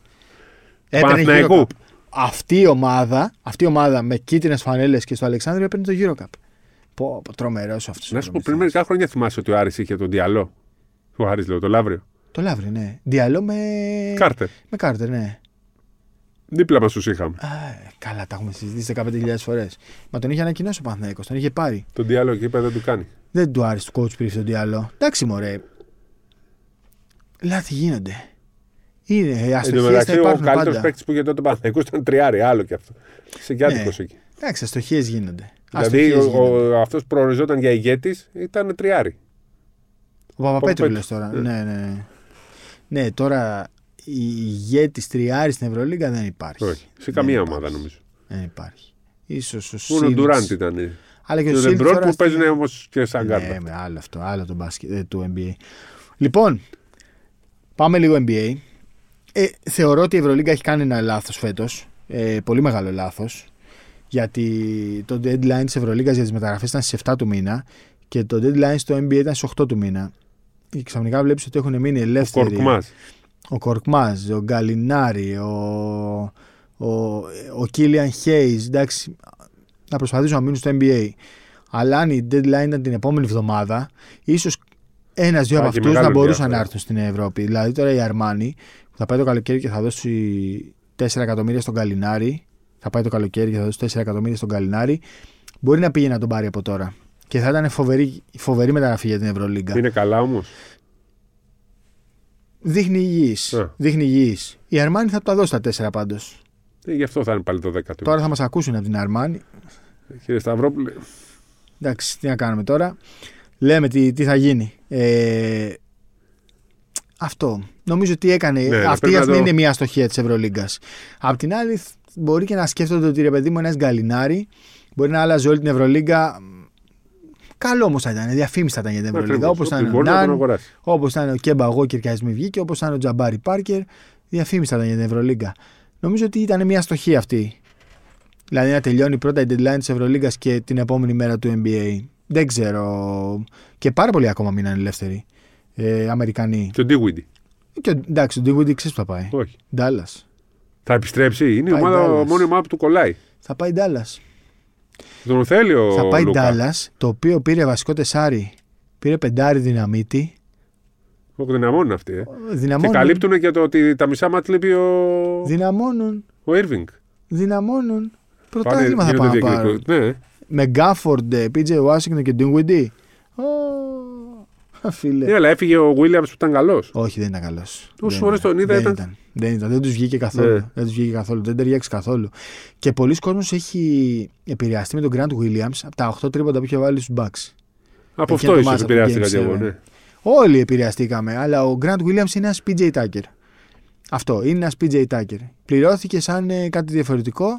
Έπαιρνε Παναθηναϊκού. Eurocup. Αυτή η ομάδα, αυτή η ομάδα με κίτρινες φανέλες και στο Αλεξάνδριο έπαιρνε το Eurocup. Πω, πω τρομερός αυτός. Να σου πω, πριν μερικά χρόνια θυμάσαι ότι ο Άρης είχε τον Διαλό. Ο Άρης λέω, το Λαύριο. Το Λαύριο, ναι. Διαλό με. Κάρτερ. Με Κάρτερ, ναι. Δίπλα μας τους είχαμε. Α, καλά, τα έχουμε συζητήσει 15.000 φορές. Μα τον είχε ανακοινώσει ο Παναθηναϊκός, τον είχε πάρει. Τον Διαλό και είπε δεν του κάνει. Δεν του άρεσε το coach πριν τον Διαλό. Εντάξει, μωρέ. Λάθη γίνονται. Είναι, Εν τω αστοχίες θα μεταξύ, ο υπάρχουν καλύτερος πάντα. παίκτης που είχε τότε ο Παναθηναϊκός ήταν τριάρι, άλλο κι αυτό. Σε κι άδικος Ναι. εκεί. Εντάξει, αστοχίες γίνονται. Δηλαδή Αστοχίες γίνανε. αυτός που προοριζόταν για ηγέτης ήταν τριάρι. Ο Παπαπέτρου λες Παπαπέτρου. τώρα. Ναι, ναι. ναι. Ναι, τώρα η ηγέτης τριάρης στην Ευρωλίγκα δεν υπάρχει. Όχι. Σε Δεν καμία υπάρχει. ομάδα νομίζω. Δεν υπάρχει. Ίσως ο Μόνο ο Σίλτς- Ντουράντ ήταν. Αλλά και Και ο ο Σίλτς Δεμπρόν τώρα που στη- παίζουν όμως και σαν Ναι, κάρτα. με άλλο αυτό, άλλο το μπάσκετ ε, του NBA. Λοιπόν, πάμε λίγο NBA. Ε, θεωρώ ότι η Ευρωλίγκα έχει κάνει ένα λάθος φέτος. Ε, πολύ μεγάλο λάθος. Γιατί το deadline της Ευρωλίγκας για τις μεταγραφές ήταν στις 7 του μήνα και το deadline στο NBA ήταν στις 8 του μήνα. Και ξαφνικά βλέπεις ότι έχουν μείνει Ο ελεύθεροι. Κορκμάς. ο Κορκμάζ, ο Γκαλινάρη, ο, ο, ο Κίλιαν Χέις, εντάξει, να προσπαθήσουν να μείνουν στο NBA. Αλλά αν η deadline ήταν την επόμενη εβδομάδα, ίσως ένα-δύο Θα από έχει αυτούς να μεγάλο μπορούσαν ενδιαφέρον. να έρθουν στην Ευρώπη. Δηλαδή τώρα η Αρμάνη που θα πάει το καλοκαίρι και θα δώσει 4 εκατομμύρια στον Καλινάρη. Θα πάει το καλοκαίρι και θα δώσει 4 εκατομμύρια στον Καλινάρη. Μπορεί να πήγε να τον πάρει από τώρα. Και θα ήταν φοβερή, φοβερή μεταγραφή για την Ευρωλίγκα. Είναι καλά όμως. Δείχνει υγιής. Α. Δείχνει υγιής. Η Αρμάνη θα του τα δώσει τα 4 πάντως. Ε, Γι' αυτό θα είναι πάλι το 10 του. Τώρα θα μας ακούσουν από την Αρμάνη. Κύριε Σταυρόπουλε, Εντάξει, τι να κάνουμε τώρα. Λέμε τι, τι θα γίνει. Ε, αυτό. Νομίζω ότι έκανε. Ναι, αυτή πρέπει ας να πούμε, το- είναι μια αστοχία της Ευρωλίγκας. Απ' την άλλη, θ- μπορεί και να σκέφτονται ότι ρε παιδί μου ένας γκαλινάρι μπορεί να άλλαζε όλη την Ευρωλίγκα. Καλό όμως θα ήταν. Διαφήμιση θα ήταν για την Ευρωλίγκα. Όπως ήταν ο μπορεί να τον Ναν, αγοράσει. όπως ήταν ο Κέμπα Γόκερ και α μην βγήκε, όπως ήταν ο Τζαμπάρι Πάρκερ. Διαφήμιση θα ήταν για την Ευρωλίγκα. Νομίζω ότι ήταν μια αστοχία αυτή. Δηλαδή να τελειώνει πρώτα η deadline της Ευρωλίγκα και την επόμενη μέρα του NBA. Δεν ξέρω. Και πάρα πολλοί ακόμα μείναν ελεύθεροι. Ε, Αμερικανοί. Και ο Ντίγουιντι. Και ο- εντάξει, ο Ντίγουιντι ξέρεις που θα πάει. Όχι. Ντάλλας. Θα επιστρέψει. Είναι η Πάει ομάδα, Dallas. μόνη ομάδα που του κολλάει. Θα πάει Ντάλλας. Τον θέλει ο Θα πάει Λούκα. Ντάλλας, το οποίο πήρε βασικό τεσάρι. Πήρε πεντάρι δυναμίτη. Όχι, δυναμώνουν αυτοί. Ε. Και Δυναμώνουν. καλύπτουν και το ότι τα μισά μάτια λείπει ο, Δυναμώνουν. ο Irving. Δυναμώνουν. Πρωτάθλημα θα γίνονται πάνε να πάρουν. διακριτικοί. Ναι. Με Γκάφορντ, PJ Washington και Dinwiddie. Ω, Φίλε. Ναι, αλλά έφυγε ο Williams που ήταν καλός. Όχι, δεν ήταν καλός. Όσες φορές τον είδα δεν ήταν- ήταν. Δεν, ήταν. δεν τους βγήκε καθόλου. Ναι. Δεν τους βγήκε καθόλου. Δεν ταιριάξει καθόλου. Και πολλοί κόσμος έχει επηρεαστεί με τον Grant Williams από τα 8 τρίποτα που είχε βάλει στους Bucks. Από Εκείνο αυτό το ίσως match από το επηρεάστηκα Game κι εγώ. 7. Ναι. Όλοι επηρεαστήκαμε, αλλά ο Grant Williams είναι ένας PJ Tucker. Αυτό, είναι ένας PJ Tucker. Πληρώθηκε σαν ε, κάτι διαφορετικό.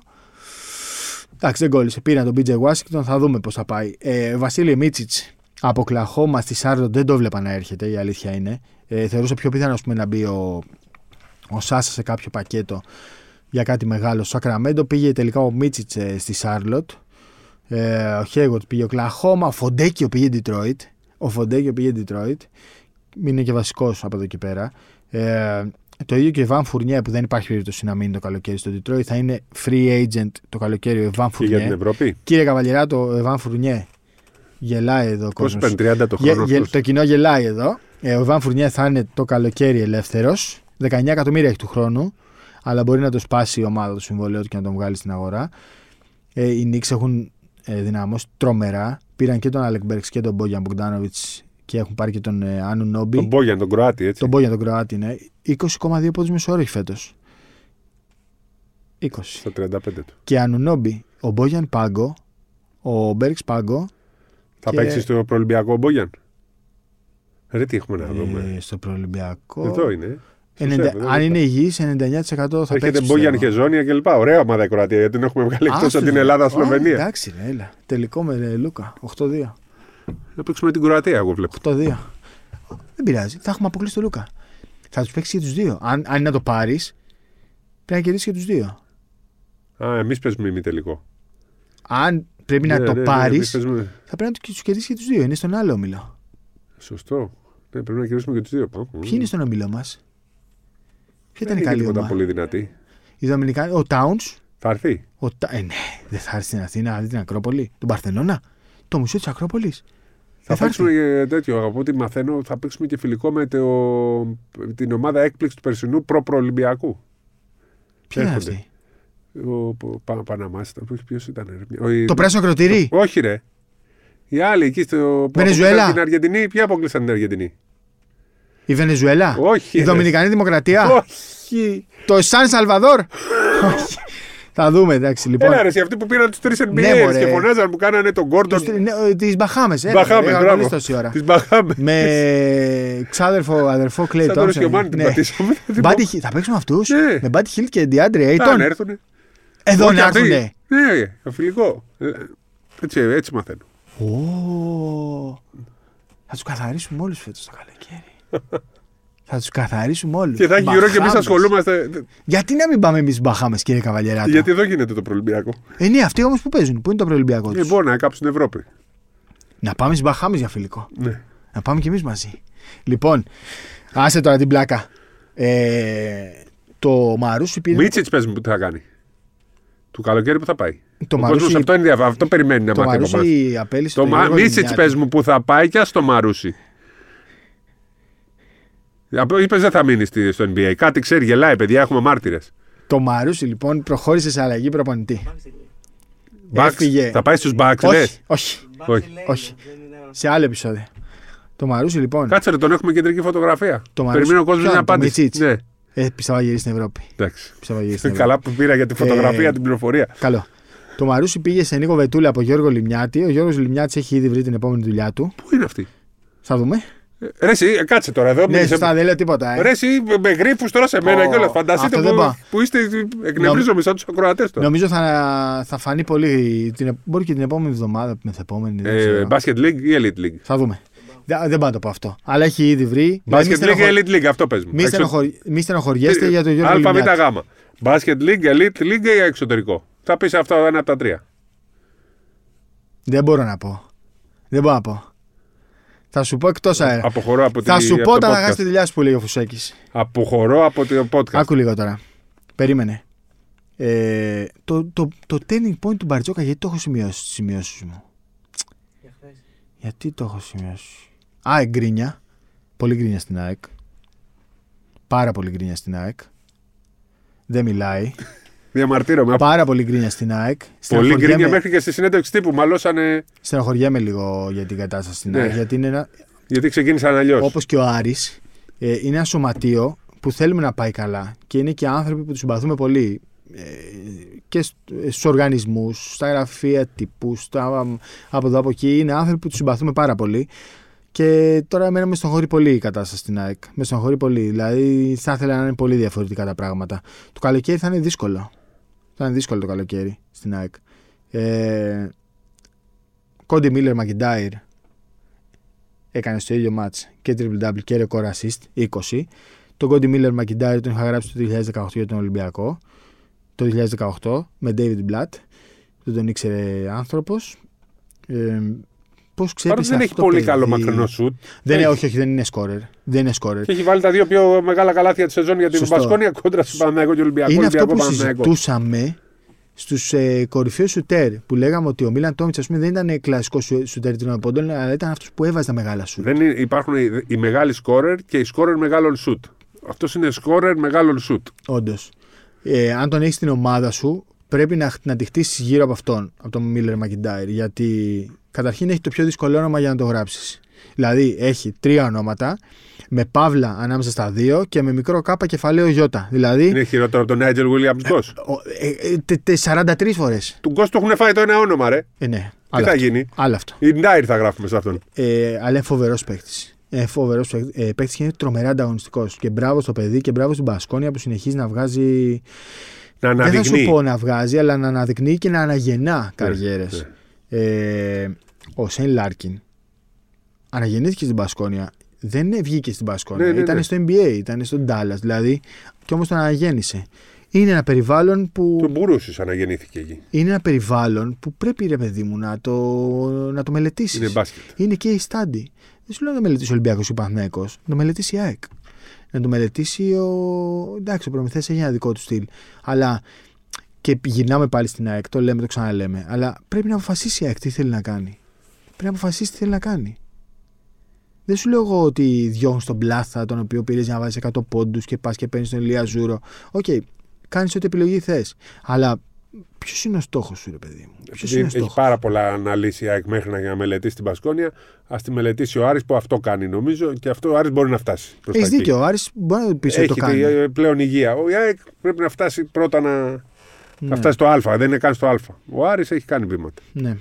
Εντάξει, δεν κόλλησε. Πήραν τον PJ Washington, θα δούμε πώς θα πάει. Ε, Βασίλη Μίτσιτς από Κλαχώμα στη Σάρλοντ δεν το βλέπα να έρχεται, η αλήθεια είναι. Ε, θεωρούσα πιο πιθανό ας πούμε, να μπει ο, ο Σάσα σε κάποιο πακέτο για κάτι μεγάλο. Στο Σακραμέντο πήγε τελικά ο Μίτσιτς στη Σάρλοτ. Ε, ο Χέιγουορντ πήγε Οκλαχόμα. Ο Φοντέκιο πήγε Detroit. Ο Φοντέκιο πήγε Detroit. Είναι και βασικός από εδώ και πέρα. Ε, το ίδιο και ο Εβάν Φουρνιέ που δεν υπάρχει περίπτωση να μείνει το καλοκαίρι στο Detroit. Θα είναι free agent το καλοκαίρι ο Εβάν Και για την Φουρνιέ. Ευρώπη. Κύριε Καβαλιεράτο, ο Εβάν Φουρνιέ γελάει εδώ ο Πώς κόσμος. παίρνει 30 το Γε- χρόνο. γε- αυτός. το κοινό γελάει εδώ. Ε, ο Εβάν Φουρνιέ θα είναι το καλοκαίρι ελεύθερος. 19 εκατομμύρια έχει του χρόνου. Αλλά μπορεί να το σπάσει η ομάδα το συμβόλαιό του και να τον βγάλει στην αγορά. Ε, οι Knicks έχουν ε, δυναμώσει τρομερά. Πήραν και τον Αλεκ Μπέρξ και τον Μπόγιαν Μπογκδάνοβιτς και έχουν πάρει και τον ε, Άνου Νόμπι. Τον Μπόγιαν, τον Κροάτι, έτσι. Τον Μπόγιαν τον Κροάτι, ναι. 20,2 πόντους μεσόωρο έχει φέτος. 20. Στο 35 του. Και Ανουνόμπι, ο Μπόγιαν Πάγκο, ο Μπέρξ Πάγκο. Θα Και- παίξεις στο προολυμπιακό ο Μπόγιαν; Ρε, τι έχουμε να δούμε. ε, στο προολυμπιακό. Εδώ είναι. Στο 90 σεφ, εδώ αν είναι. είναι υγιής, 99% θα Έρχεται παίξεις. Μπόγιαν πιστεύω. και Ζώνια κλπ. Ωραία ομάδα η Κροατία γιατί την έχουμε βγάλει εκτός Άστος, από την ρε. Ελλάδα Α, Σλοβενία. Εντάξει, ρε, έλα. Τελικό με ε, Λούκα. 8-2. Να παίξουμε την Κροατία, εγώ βλέπω. 8-2. Δεν πειράζει. Θα έχουμε αποκλείσει τον Λούκα. Θα τους παίξει και τους δύο. Αν, αν είναι να το πάρεις, πρέπει να κερδίσει και τους δύο. Α, εμείς παίζουμε ημιτελικό. Αν πρέπει να Ναι, το ναι, ναι, πάρεις, εμείς παίζουμε- θα πρέπει να του κερδίσει και τους δύο. Είναι στον άλλο όμιλο. Σωστό. Ναι, πρέπει να κερδίσουμε και τους δύο. Ποιοι είναι στον όμιλο μας, Ποια ήταν Δεν η είναι καλή τίποτα ομάδα; πολύ δυνατή. Η Δομινικάνη, ο Towns. Θα έρθει. Ο, Τα- ε, ναι, δεν θα έρθει στην Αθήνα να δει την Ακρόπολη. Τον Παρθενώνα. Το μουσείο της Ακρόπολης. Θα θα παίξουμε και τέτοιο. Από ό,τι μαθαίνω, θα παίξουμε και φιλικό με το, την ομάδα έκπληξη του περσινού προ-προολυμπιακού. Ποια είναι Έρχονται. αυτή; Ο Πα- Πα- Παναμάς ήταν. Ποιος ήταν. ρε. Ο- η- Το πράσινο κροτήρι; Όχι, ρε. Οι άλλοι εκεί στο. που Βενεζουέλα; αποκλείσαν Την Αργεντινή, ποιοι αποκλείσαν την Αργεντινή; Η Βενεζουέλα; Όχι. Η ρε. Δομινικανή Δημοκρατία; Όχι. Το Σαν Σαλβαδόρ; Όχι. Θα δούμε, εντάξει. Λοιπόν, Έλα, ρε, εσύ, αυτοί που πήραν τους τρεις NBA Ναι, μωρέ. και φωνάζαν που κάνανε τον Γκόρντον. τις Μπαχάμες. Μπαχάμες, μπράβο. τόση ώρα. Τις Μπαχάμες. Με ξάδερφο, αδερφό Κλέι Σαν τον Τόμψον. Ροσκιωμάνη την Ναι. πατήσαμε. Buddy Hill- Θα παίξουμε αυτούς; Ναι. Με Μπάτι Χιλ και Ντιάντρε Θα Έιτον. Έρθουνε. Εδώ Όχι να αυτοί. έρθουνε. Ναι, φιλικό. Ε, Έτσι, έτσι μαθαίνω. Ω, Θα τους καθαρίσουμε όλους φέτος το καλοκαίρι. θα τους καθαρίσουμε όλους. Και θα έχει γύρω και εμείς ασχολούμαστε. Γιατί να μην πάμε εμείς στι Μπαχάμες, κύριε Καβαλιεράτο. Γιατί εδώ γίνεται το προελμπιακό. Ε, ναι, αυτοί όμως που παίζουν. Πού είναι το προελμπιακό Ε, τους; μπορεί να είναι κάπου στην Ευρώπη. Να πάμε στις Μπαχάμες για φιλικό. Ναι. Να πάμε κι εμείς μαζί. Λοιπόν, άσε τώρα την πλάκα. Ε, το Μαρούσι πήρε. Μίτσιτς πες μου τι θα κάνει. Του καλοκαίρι που θα πάει. Το Ο Μαρούσι- κόσμος αυτό, ενδιαφ... αυτό περιμένει να το μάθει από εμάς. Μαρούσι απέλησε Το τον Γιώργο Μίτσιτ Λιμιάτη. πες μου που θα πάει και στο Μαρούσι. Είπες δεν θα μείνει στη- στο NBA. Κάτι ξέρει, γελάει, παιδιά, έχουμε μάρτυρες. Το Μαρούσι λοιπόν προχώρησε σε αλλαγή προπονητή. Έφυγε. Θα πάει στους Bucks, λες; όχι, όχι, Όχι. όχι. Σε άλλο επεισόδιο. Το Μαρούσι λοιπόν. Κάτσε ρε, τον έχουμε κεντρική φωτογραφία. Το Μαρούσι- Περιμένει ο κόσμος Ποιον, να το απάντηση. Μιτσίτς. Ναι, Ε, πιστεύω να γυρίσει στην Ευρώπη. εντάξει. Πιστεύω να γυρίσει στην Ευρώπη. Καλά που πήρα για τη φωτογραφία, Ε, την πληροφορία. Καλό. Το Μαρούσι πήγε σε Νίκο Βετούλα από Γιώργο Λιμιάτη. Ο Γιώργος Λιμιάτης έχει ήδη βρει την επόμενη δουλειά του. Πού είναι αυτή; Θα δούμε. Ε, Ρε, εσύ, ε, κάτσε τώρα εδώ. Ναι, μην- σωστά, δεν λέω τίποτα. Ε. Ρε, εσύ με γρήφους τώρα σε μένα Ω, και όλα. Φανταστείτε αυτό δεν που, πάω. που είστε. Εκνευρίζομαι σαν τους ακροατές τώρα. Νομίζω θα, θα φανεί πολύ. Την, μπορεί και την επόμενη εβδομάδα, μεθεπόμενη. δεν Ε, ξέρω. Basket League ή Elite League. Θα δούμε. Δεν, δεν πάω να το πω αυτό. Αλλά έχει ήδη βρει. Δηλαδή, Basket μη League ή στενοχω- Elite League, αυτό πες μου. Μη, Εξω- στενοχωρι... μη στενοχωριέστε για τον Γιώργο Αλφα, Β, Λιμιάτη. Γ. Basket League, Elite League ή εξωτερικό; Θα πεις αυτό ένα από τα τρία. Δεν μπορώ να πω. Δεν μπορώ να πω. Θα σου πω εκτός αέρα. Αποχωρώ από, Θα τη, σου από πω το όταν θα podcast. χάσει τη δουλειά σου που λέει ο Φουσέκης. Αποχωρώ από το podcast. Άκου λίγο τώρα. Περίμενε. Ε, το, το, το turning point του Μπαρτζόκα γιατί το έχω σημειώσει στι σημειώσεις μου; Γιατί το έχω σημειώσει; Α, εγκρίνια. Πολύ γκρίνια στην ΑΕΚ. Πάρα πολύ γκρίνια στην ΑΕΚ. Δεν μιλάει. Διαμαρτύρομαι. Πάρα πολύ γκρίνια στην ΑΕΚ. Πολύ Στενοχωριέμαι- γκρίνια μέχρι και στη συνέντευξη τύπου. Μαλώσανε Στενοχωριέμαι λίγο για την κατάσταση στην Ναι. ΑΕΚ. Γιατί είναι ένα, γιατί ξεκίνησαν αλλιώς. όπως και ο Άρης, ε, είναι ένα σωματείο που θέλουμε να πάει καλά και είναι και άνθρωποι που τους συμπαθούμε πολύ ε, και στους οργανισμούς, στα γραφεία τύπου, στα, από εδώ από εκεί. Είναι άνθρωποι που τους συμπαθούμε πάρα πολύ και τώρα εμένα με στενοχωρεί πολύ η κατάσταση στην ΑΕΚ. Με στενοχωρεί πολύ. Δηλαδή θα ήθελα να είναι πολύ διαφορετικά τα πράγματα. Το καλοκαίρι θα είναι δύσκολο. Θα είναι δύσκολο το καλοκαίρι στην ΑΕΚ. Ε, Κόντι Μίλλερ Μακιντάιρ έκανε στο ίδιο μάτς και triple double και record assist 20. Τον Κόντι Μίλλερ Μακιντάιρ τον είχα γράψει το 2018 για τον Ολυμπιακό. Το 2018 με David Blatt. Δεν τον ήξερε άνθρωπος. Ε, Πώς ξέρεις Παρότι δεν έχει πολύ καλό μακρινό σουτ. Δεν είναι, Έχει. όχι, όχι, δεν είναι scorer. Δεν είναι scorer. Και έχει βάλει τα δύο πιο μεγάλα καλάθια της σεζόν για την Σωστό. Μπασκόνια κόντρα στον Παναγιώτο και Ολυμπιακό. είναι αυτό Ολυμπιακό, που Παναθηναϊκό. συζητούσαμε στους ε, κορυφαίους σουτέρ που λέγαμε ότι ο Μίλαν Τόμιτς δεν ήταν κλασικός σου- σουτέρ τριών πόντων, αλλά ήταν αυτός που έβαζε τα μεγάλα σουτ. Δεν είναι, υπάρχουν οι, οι μεγάλοι σκόρερ και οι σκόρερ μεγάλων σουτ. Αυτός είναι σκόρερ μεγάλων σουτ. Όντως. Ε, αν τον έχεις στην ομάδα σου, πρέπει να, να τη χτίσεις γύρω από αυτόν, από τον Μίλλερ Μακιντάιρ. Γιατί καταρχήν έχει το πιο δύσκολο όνομα για να το γράψεις. Δηλαδή έχει τρία ονόματα, με παύλα ανάμεσα στα δύο και με μικρό κάπα κεφαλαίο γιώτα. Δηλαδή Είναι χειρότερο από τον Νάιτζελ Βίλιαμς Γκος. ο- ε, ε, τε- τε- 43 φορές. Του Γκος του έχουν φάει το ένα όνομα, ρε. Ε, ναι. Τι άλλο θα αυτό. γίνει; Άλλο αυτό. Η Ντάιρ θα γράφουμε σε αυτόν. Ε, αλλά είναι φοβερός παίκτης. Ε, φοβερός παίκτης και είναι τρομερά ανταγωνιστικός. Και μπράβο στο παιδί και μπράβο στην Μπασκόνια που συνεχίζει να βγάζει. Να Δεν θα σου αναδεικνύει. πω να βγάζει, αλλά να αναδεικνύει και να αναγεννά καριέρες. ναι. Ε, ο Σέιν Λάρκιν αναγεννήθηκε στην Μπασκόνια. Δεν βγήκε στην Μπασκόνια. Ναι, ναι, ήταν ναι. στο NBA, ήταν στον Dallas. Δηλαδή, και όμως τον αναγέννησε. Είναι ένα περιβάλλον που. Τον Μπουρούσης αναγεννήθηκε εκεί. Είναι ένα περιβάλλον που πρέπει ρε παιδί μου να το, να το μελετήσεις. Είναι μπάσκετ. Είναι case study. Δεν σου λέω να το μελετήσει ο Ολυμπιακός ή ο Παναθηναϊκός, Να το μελετήσει η ΑΕΚ. Να το μελετήσει ο. Εντάξει, ο Προμηθέας έχει ένα δικό του στυλ. Αλλά. Και γυρνάμε πάλι στην ΑΕΚ, το λέμε, το ξαναλέμε. Αλλά πρέπει να αποφασίσει η ΑΕΚ τι θέλει να κάνει. Πρέπει να αποφασίσει τι θέλει να κάνει. Δεν σου λέω εγώ ότι διώχνεις τον Πλάθα, τον οποίο πήρες για να βάζεις 100 πόντους και πας και παίρνεις τον Ηλία Ζούρο. Οκ, κάνεις ό,τι επιλογή θες. Αλλά ποιος είναι ο στόχος σου, ρε παιδί μου; Ποιος Επειδή είναι ο έχει στόχος; πάρα πολλά αναλύσει η ΑΕΚ μέχρι να, για να μελετήσει την Μπασκόνια. Ας τη μελετήσει ο Άρης που αυτό κάνει νομίζω και αυτό ο Άρης μπορεί να φτάσει. προς τα Έχεις εκεί. δίκιο. Ο Άρης μπορεί να πει ότι Έχει το κάνει. τη- πλέον υγεία. Ο ΑΕΚ πρέπει να φτάσει πρώτα να, Ναι. Θα φτάσει στο Α, δεν είναι καν στο Α. Ο Άρης έχει κάνει βήματα. Ναι.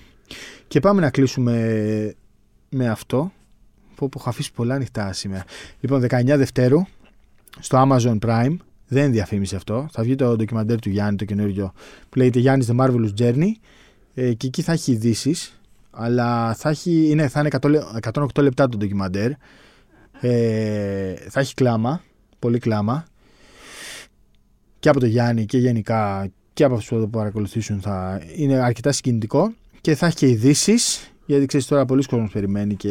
Και πάμε να κλείσουμε με αυτό. Που έχω αφήσει πολλά ανοιχτά σήμερα. Λοιπόν, 19 Δευτέρου στο Amazon Prime. Δεν είναι διαφήμιση αυτό. Θα βγει το ντοκιμαντέρ του Γιάννη, το καινούριο, που λέγεται Γιάννης The Marvelous Journey. Ε, και εκεί θα έχει ειδήσεις. Αλλά θα, έχει, είναι, θα είναι 100 λε- 108 λεπτά το ντοκιμαντέρ. Ε, θα έχει κλάμα. Πολύ κλάμα. Και από το Γιάννη και γενικά και από αυτούς που θα το παρακολουθήσουν θα είναι αρκετά συγκινητικό. Και θα έχει και ειδήσεις. Γιατί ξέρεις τώρα, πολλοί κόσμος περιμένει και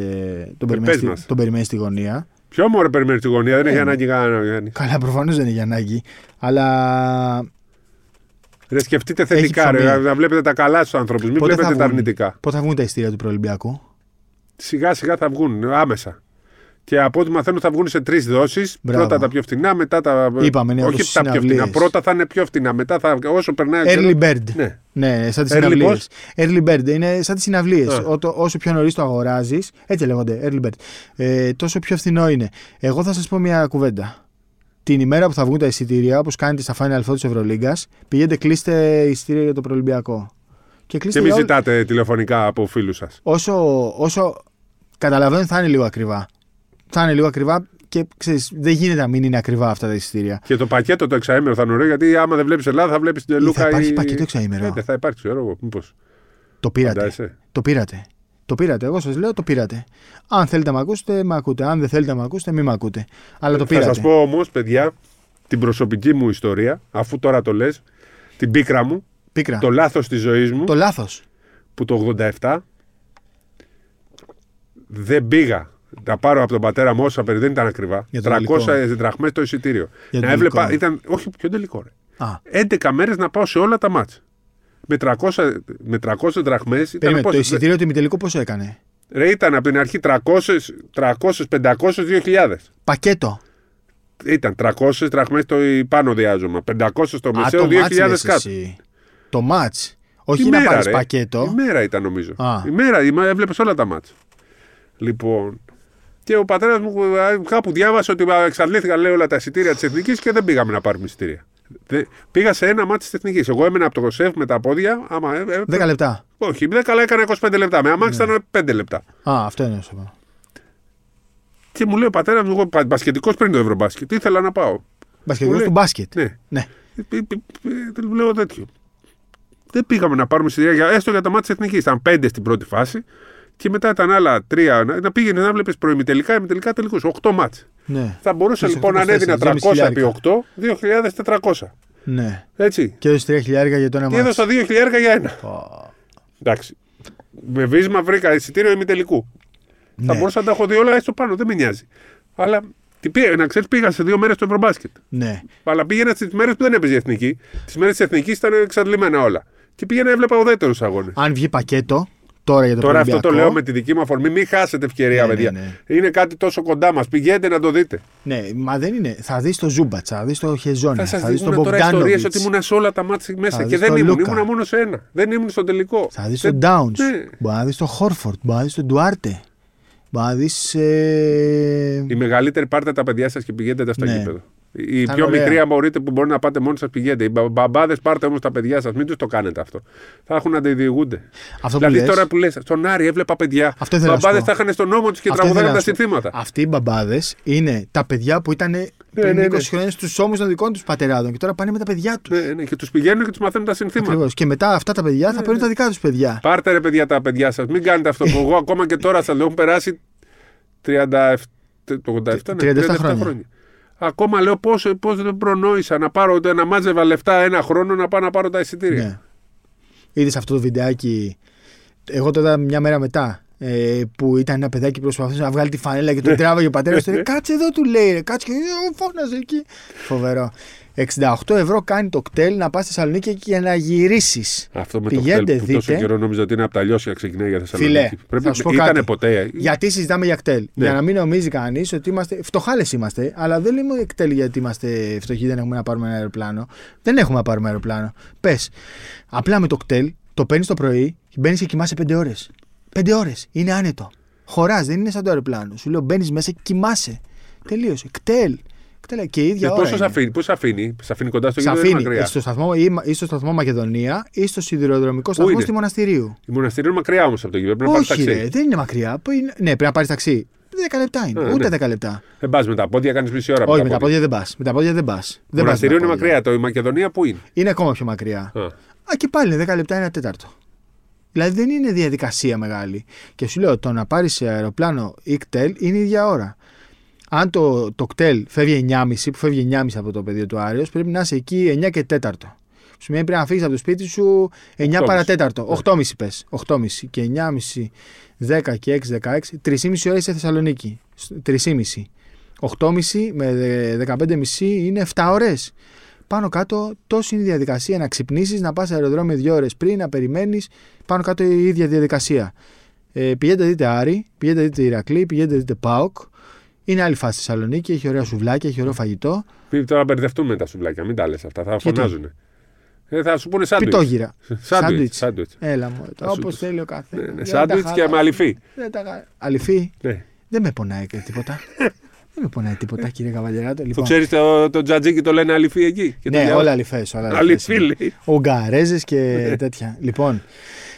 τον περιμένει, πες στη, μας. τον περιμένει στη γωνία. Ποιο μωρέ περιμένεις τη γωνία, δεν έχει Ε, ανάγκη κανένα. Γιάννης. Καλά, προφανώς δεν είναι για ανάγκη. Αλλά Ρε, σκεφτείτε θετικά, ρε, ψωμί. να βλέπετε τα καλά στους ανθρώπους. Μην Πότε θα βλέπετε τα βγουν; αρνητικά. πότε θα βγουν τα ειστήρια του προελμπιακού; Σιγά σιγά θα βγουν άμεσα. Και από ό,τι μαθαίνω θα βγουν σε τρεις δόσεις. Μπράβο. Πρώτα τα πιο φτηνά, μετά τα. Είπαμε, ναι, Όχι όπως τα πιο συναυλίες. φτηνά. Πρώτα θα είναι πιο φτηνά. Μετά θα. Όσο περνάει. ο Early καιρός- bird. Ναι. Ναι, σαν τις Early συναυλίες. πώς; Early bird είναι σαν τις συναυλίες. Α. Όσο πιο νωρίς το αγοράζεις, έτσι λέγονται, early bird, ε, τόσο πιο φθηνό είναι. Εγώ θα σας πω μια κουβέντα. Την ημέρα που θα βγουν τα εισιτήρια, όπως κάνετε στα Final Four της Ευρωλίγκας, πηγαίνετε κλείστε εισιτήρια για το προελμπιακό. Και κλείστε Και μην για ό- ζητάτε τηλεφωνικά από φίλους σας. όσο, όσο καταλαβαίνω θα είναι λίγο ακριβά. Θα είναι λίγο ακριβά και ξέρεις, δεν γίνεται να μην είναι ακριβά αυτά τα εισιτήρια. Και το πακέτο το εξαήμερο θα είναι ωραίο γιατί άμα δεν βλέπεις Ελλάδα θα βλέπεις την Ή Λούκα. θα υπάρχει πακέτο εξαήμερο. Ε, δεν θα υπάρχει, ξέρω εγώ. Μήπως. Το πήρατε. Φαντάζεσαι. Το πήρατε. Το πήρατε. Εγώ σας λέω το πήρατε. Αν θέλετε να με ακούσετε, με ακούτε. Αν δεν θέλετε να με ακούσετε, μην με ακούτε. Αλλά το Θα πήρατε. σα πω όμως, παιδιά, την προσωπική μου ιστορία, αφού τώρα το λες, την πίκρα μου, Πίκρα. το λάθος της ζωής μου, Το λάθος. που το 87 δεν πήγα. Τα πάρω από τον πατέρα μου όσα περί δεν ήταν ακριβά. Για το 300 τελικό. δραχμές το εισιτήριο. Για το να έβλεπα, τελικό. ήταν, όχι πιο τελικό ρε. Α, 11 μέρες να πάω σε όλα τα μάτς. Με 300, με 300 δραχμές ήταν περίμενε. πώς- Το εισιτήριο του ημιτελικού πόσο έκανε; Ρε, ήταν από την αρχή 300, 300 500, 2000. Πακέτο. Ήταν 300 δραχμές το πάνω διάζωμα. 500 στο Α, μεσαίο, το μάτς 2000 λες κάτω. εσύ. Το μάτς. Όχι Η να μέρα, πάρεις ρε. πακέτο. Η μέρα ήταν νομίζω. Α. Η μέρα, η μέρα έβλεπες όλα τα μάτια. Λοιπόν. Και ο πατέρας μου α, κάπου διάβασε ότι α, εξαντλήθηκαν λέει, όλα τα εισιτήρια της εθνικής και δεν πήγαμε να πάρουμε εισιτήρια. Δεν- πήγα σε ένα μάτι της εθνικής. Εγώ έμενα από το σεφ με τα πόδια. Άμα, ε, ε, 10 λεπτά. όχι, 10 αλλά έκανα 25 λεπτά. Με αμάξι ήταν 5 λεπτά. Α, αυτό είναι όσο πάω. Και μου λέει ο πατέρας μου, εγώ μπασκετικός πριν το Ευρωμπάσκετ, ήθελα να πάω. Μπασκετικός λέει- του μπάσκετ. Ναι. Ναι. Ε, ε, ε, ε, Του λέω τέτοιο. Δεν πήγαμε να πάρουμε εισιτήρια για- έστω για τα μάτια της εθνικής. Ήταν πέντε στην πρώτη φάση και μετά ήταν άλλα τρία. Να, να πήγαινε να βλέπεις προημιτελικά, ημιτελικά τελικούς. Οκτώ μάτια. Ναι. Θα μπορούσα Και σε λοιπόν να 24, ανέδινα 2.500 300 επί 8, 2.400. ναι. Έτσι. Και έδωσε 3 χιλιάρικα για το ένα Και μάτς. έδωσα 2.000 για ένα. Ω, Εντάξει. Με βίσμα βρήκα εισιτήριο ημιτελικού. Θα Ναι. μπορούσα να τα έχω δει όλα έστω πάνω, δεν με νοιάζει. Αλλά τι πήγα, να ξέρεις, πήγα σε δύο μέρες στο Ευρωμπάσκετ. Ναι. Αλλά πήγαινα στις μέρες που δεν έπαιζε η εθνική. Τις μέρες της εθνικής ήταν εξαντλημένα όλα. Και πήγαινα έβλεπα ουδέτερους αγώνες. Αν βγει πακέτο τώρα για το Τώρα αυτό το Ολυμπιακό, λέω με τη δική μου αφορμή. Μην χάσετε ευκαιρία, Ναι, ναι, παιδιά. ναι. Είναι κάτι τόσο κοντά μας. Πηγαίνετε να το δείτε. Ναι, μα δεν είναι. Θα δεις το Ζούμπατσα, θα δεις το Χεζόνια, Θα θα, σα δει τον δείχνω τώρα ιστορίες Μπογκδάνοβιτ. ότι ήμουν σε όλα τα μάτια μέσα. Θα Και δεις δεν τον ήμουν. Λούκα. Ήμουν μόνο σε ένα. Δεν ήμουν στο τελικό. Θα δεις Δεν- τον Ντάουνς. Ναι. Μπορεί να δεις τον Χόρφορντ, μπορεί να δεις τον Ντουάρτε. Μπορεί να δεις. Ε... Η μεγαλύτερη πάρτε τα παιδιά σας και πηγαίνετε στο Ναι. Γήπεδο. Η Θα πιο είναι μικρή, ωραία. αν μπορείτε, που μπορεί να πάτε μόνοι σας, πηγαίνετε. Οι μπαμπάδες πάρτε όμως τα παιδιά σας. Μην τους το κάνετε αυτό. Θα έχουν να τα διηγούνται. Αυτό που Δηλαδή λες, τώρα που λες, στον Άρη έβλεπα παιδιά. Αυτό ήθελα να σου Μπαμπάδες πω. τα είχαν στον νόμο τους και Αυτό τραγουδάνε ήθελα τα να σου πω. συνθήματα. Αυτοί οι μπαμπάδες είναι τα παιδιά που ήταν πριν ναι, 20 ναι. χρόνια στους ώμους των δικών τους πατεράδων και τώρα πάνε με τα παιδιά τους. Ναι, ναι, και τους πηγαίνουν και τους μαθαίνουν τα συνθήματα. Ακριβώς. Και μετά αυτά τα παιδιά Ναι, θα παίρνουν τα δικά τους παιδιά. Πάρτε ρε παιδιά τα παιδιά σας. Μην κάνετε αυτό που εγώ ακόμα και τώρα σας λέω. Έχουν περάσει 37, το 87, ναι, 37 χρόνια. Ακόμα λέω πώς πώς δεν προνόησα να πάρω να μάζευα λεφτά ένα χρόνο να πάω να πάρω τα εισιτήρια. Ναι. Είδες αυτό το βιντεάκι. Εγώ το είδα μια μέρα μετά. Ε, που ήταν ένα παιδάκι που προσπαθούσε να βγάλει τη φανέλα και τον τράβαγε ο πατέρας του. Κάτσε εδώ, του λέει. Ρε, κάτσε και ε, φώναζε εκεί. Φοβερό. 68 ευρώ κάνει το κτέλ να πας στη Θεσσαλονίκη και να γυρίσεις. Αυτό με Πηγαίνετε, το κτέλ που τόσο δείτε. καιρό νόμιζα ότι είναι από τα λιώσια ξεκινάει για Θεσσαλονίκη. Φιλέ, Πρέπει θα σου πω ήτανε κάτι. ποτέ. ε. Γιατί συζητάμε για κτέλ. Ναι. Για να μην νομίζει κανείς ότι είμαστε. Φτωχάλες είμαστε, αλλά δεν λέμε κτέλ γιατί είμαστε φτωχοί, δεν έχουμε να πάρουμε ένα αεροπλάνο. Δεν έχουμε να πάρουμε αεροπλάνο. Πες, απλά με το κτέλ το παίρνεις το πρωί και μπαίνεις και κοιμάσαι 5 ώρες. 5 ώρες. Είναι άνετο. Χωράς, δεν είναι σαν το αεροπλάνο. Σου λέω μπαίνεις μέσα και κοιμάσαι. Τελείωσε. Κτέλ. Κτέλε, Και η ίδια ώρα. Πόσο είναι. αφήνει, πώς αφήνει, σε αφήνει κοντά στο Σε γήπεδο ή αφήνει μακριά; στο σταθμό, ή, ή στο σταθμό Μακεδονία ή στο σιδηροδρομικό σταθμό είναι; στη Μοναστηρίου. Η μοναστηρίου είναι μακριά όμως από το γήπεδο. Πρέπει να πάρεις Όχι, ταξί. ρε, δεν είναι μακριά. Πού είναι- Ναι, πρέπει να πάρεις ταξί. 10 λεπτά είναι. Α, Ούτε ναι. 10 λεπτά. Δεν πας με τα πόδια, κάνεις μισή ώρα. Όχι, με τα πόδια δεν πας. Με τα πόδια δεν πας. Το μοναστήριο είναι μακριά. Το η Μακεδονία που είναι; Είναι ακόμα πιο μακριά. Α, Α, και πάλι είναι 10 λεπτά, ένα τέταρτο. Δηλαδή δεν είναι διαδικασία μεγάλη. Και σου λέω, το να πάρεις αεροπλάνο ή κτέλ είναι η ίδια ώρα. Αν το, το κτέλ φεύγει 9.30, που φεύγει 9.30 από το πεδίο του Άρεος, πρέπει να είσαι εκεί 9 και 4. Σου σημαίνει πρέπει να φύγεις από το σπίτι σου 9 8.30. παρατέταρτο. 8.30 πες. 8.30 και 9.30, 10 και 6, 16. 3,5 ώρε σε Θεσσαλονίκη. 3,5. 8.30 με 15.30 είναι 7 ώρες. Πάνω κάτω, τόση είναι η διαδικασία να ξυπνήσεις, να πας αεροδρόμιο δύο ώρες πριν, να περιμένεις. Πάνω κάτω η ίδια διαδικασία. Ε, πηγαίνετε δείτε Άρη, πηγαίνετε δείτε Ηρακλή, πηγαίνετε δείτε Πάοκ. Είναι άλλη φάση στη Θεσσαλονίκη, έχει ωραία σουβλάκια, έχει ωραίο φαγητό. Μην τώρα μπερδευτούμε με τα σουβλάκια, μην τα λες αυτά. Θα Γιατί; φωνάζουν. Ε, θα σου πούνε σάντουιτς. Πιτόγυρα. Σάντουιτς. σάντουιτς. Έλα μου, Θα σου- όπως θέλει ο καθένας. Ναι, ναι, Σάντουιτς και με αληφή. Αληφή, Ναι. δεν με πονάει και τίποτα. δεν με πονάει τίποτα, κύριε Καβαλιεράτο. Το Λοιπόν, ξέρεις το, το τζατζίκι το λένε αληφή εκεί. Και το ναι, διαβάζω. όλα αληθέ. Όλα αληθές Αληφή είναι. λέει. Ουγγαρέζες και τέτοια. Λοιπόν,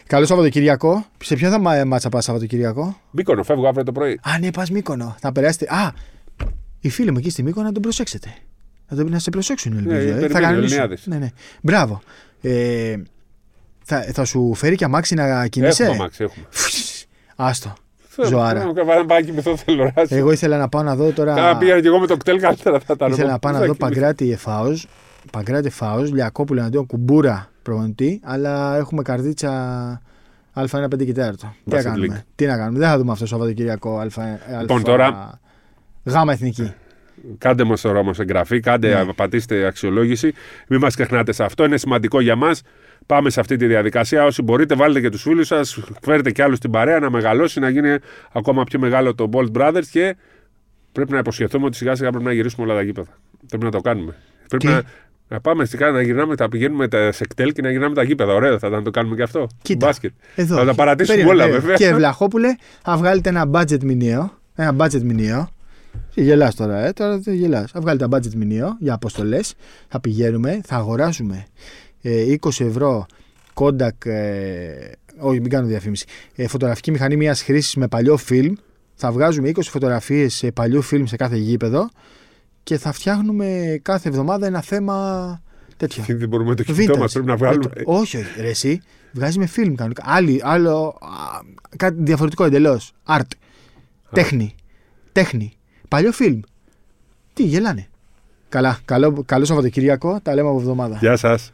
καλό Σαββατοκυριακό. Σε ποιο θα μα- μάτσα πας Σαββατοκυριακό; Μήκονο, φεύγω αύριο το πρωί. Α, ναι, πας Μύκονο. Θα περάσετε. Α, οι φίλοι μου εκεί στη Μύκονο να τον προσέξετε. Να, τον, να σε προσέξουν, ελπίζω. Ναι, ε. περιμένουν θα οι κανονίσουν. Ελληνιάδες. Ναι, ναι. Μπράβο. Ε, θα, θα σου φέρει και αμάξι να κινείσαι; Έχουμε αμάξι, έχουμε. Άστο. Ζωάρα. Θέλω να πάω εκεί με το θέλω. Εγώ ήθελα να πάω να δω τώρα. Θα πήγα και εγώ με το κτέλ καλύτερα θα τα Ήθελα να πάω να δω Παγκράτη Εφάος, Παγκράτη Εφάος, Λιακόπουλο εναντίον Κουμπούρα προπονητή, αλλά έχουμε καρδίτσα Α1 5 και 4. Τι να Basket κάνουμε; League. Τι να κάνουμε; Δεν θα δούμε αυτό το Σαββατοκυριακό Α1. Λοιπόν, τώρα- Γάμα εθνική. Κάντε μας τώρα όμω εγγραφή, κάντε, Ναι. πατήστε αξιολόγηση. Μην μας ξεχνάτε σε αυτό. Είναι σημαντικό για μας. Πάμε σε αυτή τη διαδικασία. Όσοι μπορείτε, βάλτε και τους φίλους σας. Φέρετε και άλλους στην παρέα να μεγαλώσει, να γίνει ακόμα πιο μεγάλο το Bolt Brothers και πρέπει να υποσχεθούμε ότι σιγά σιγά πρέπει να γυρίσουμε όλα τα γήπεδα. Πρέπει να το κάνουμε. Πρέπει Τι; να, να πάμε σιγά να γυρνάμε, τα πηγαίνουμε τα, σε κτέλ και να γυρνάμε τα γήπεδα. Ωραίο θα ήταν να το κάνουμε και αυτό. Κοίτα. Μπάσκετ. Εδώ. Θα τα παρατήσουμε Περίμενε, όλα, περίμενε. βέβαια. Και Βλαχόπουλε, θα βγάλετε ένα budget μηνιαίο. Ένα budget μηνιαίο. Και γελάς τώρα, ε, τώρα δεν γελάς. Θα βγάλετε ένα budget μηνιαίο για αποστολές. Θα πηγαίνουμε, θα αγοράσουμε ε, 20 ευρώ Kodak, ε, όχι μην κάνω διαφήμιση, ε, φωτογραφική μηχανή μιας χρήσης με παλιό φιλμ. Θα βγάζουμε 20 φωτογραφίες σε παλιού φιλμ σε κάθε γήπεδο και θα φτιάχνουμε κάθε εβδομάδα ένα θέμα τέτοιο. Τι, Δεν μπορούμε το κινητό μα, Vintage. πρέπει να βγάλουμε. Ε, το- όχι, όχι. Ρε, εσύ βγάζει με φιλμ κανονικά. Άλλη, άλλο. α, κάτι διαφορετικό εντελώς. Art. Τέχνη. Τέχνη. Παλιό φιλμ. Τι γελάνε. Καλά. Καλό, καλό Σαββατοκύριακο. Τα λέμε από εβδομάδα. Γεια σας.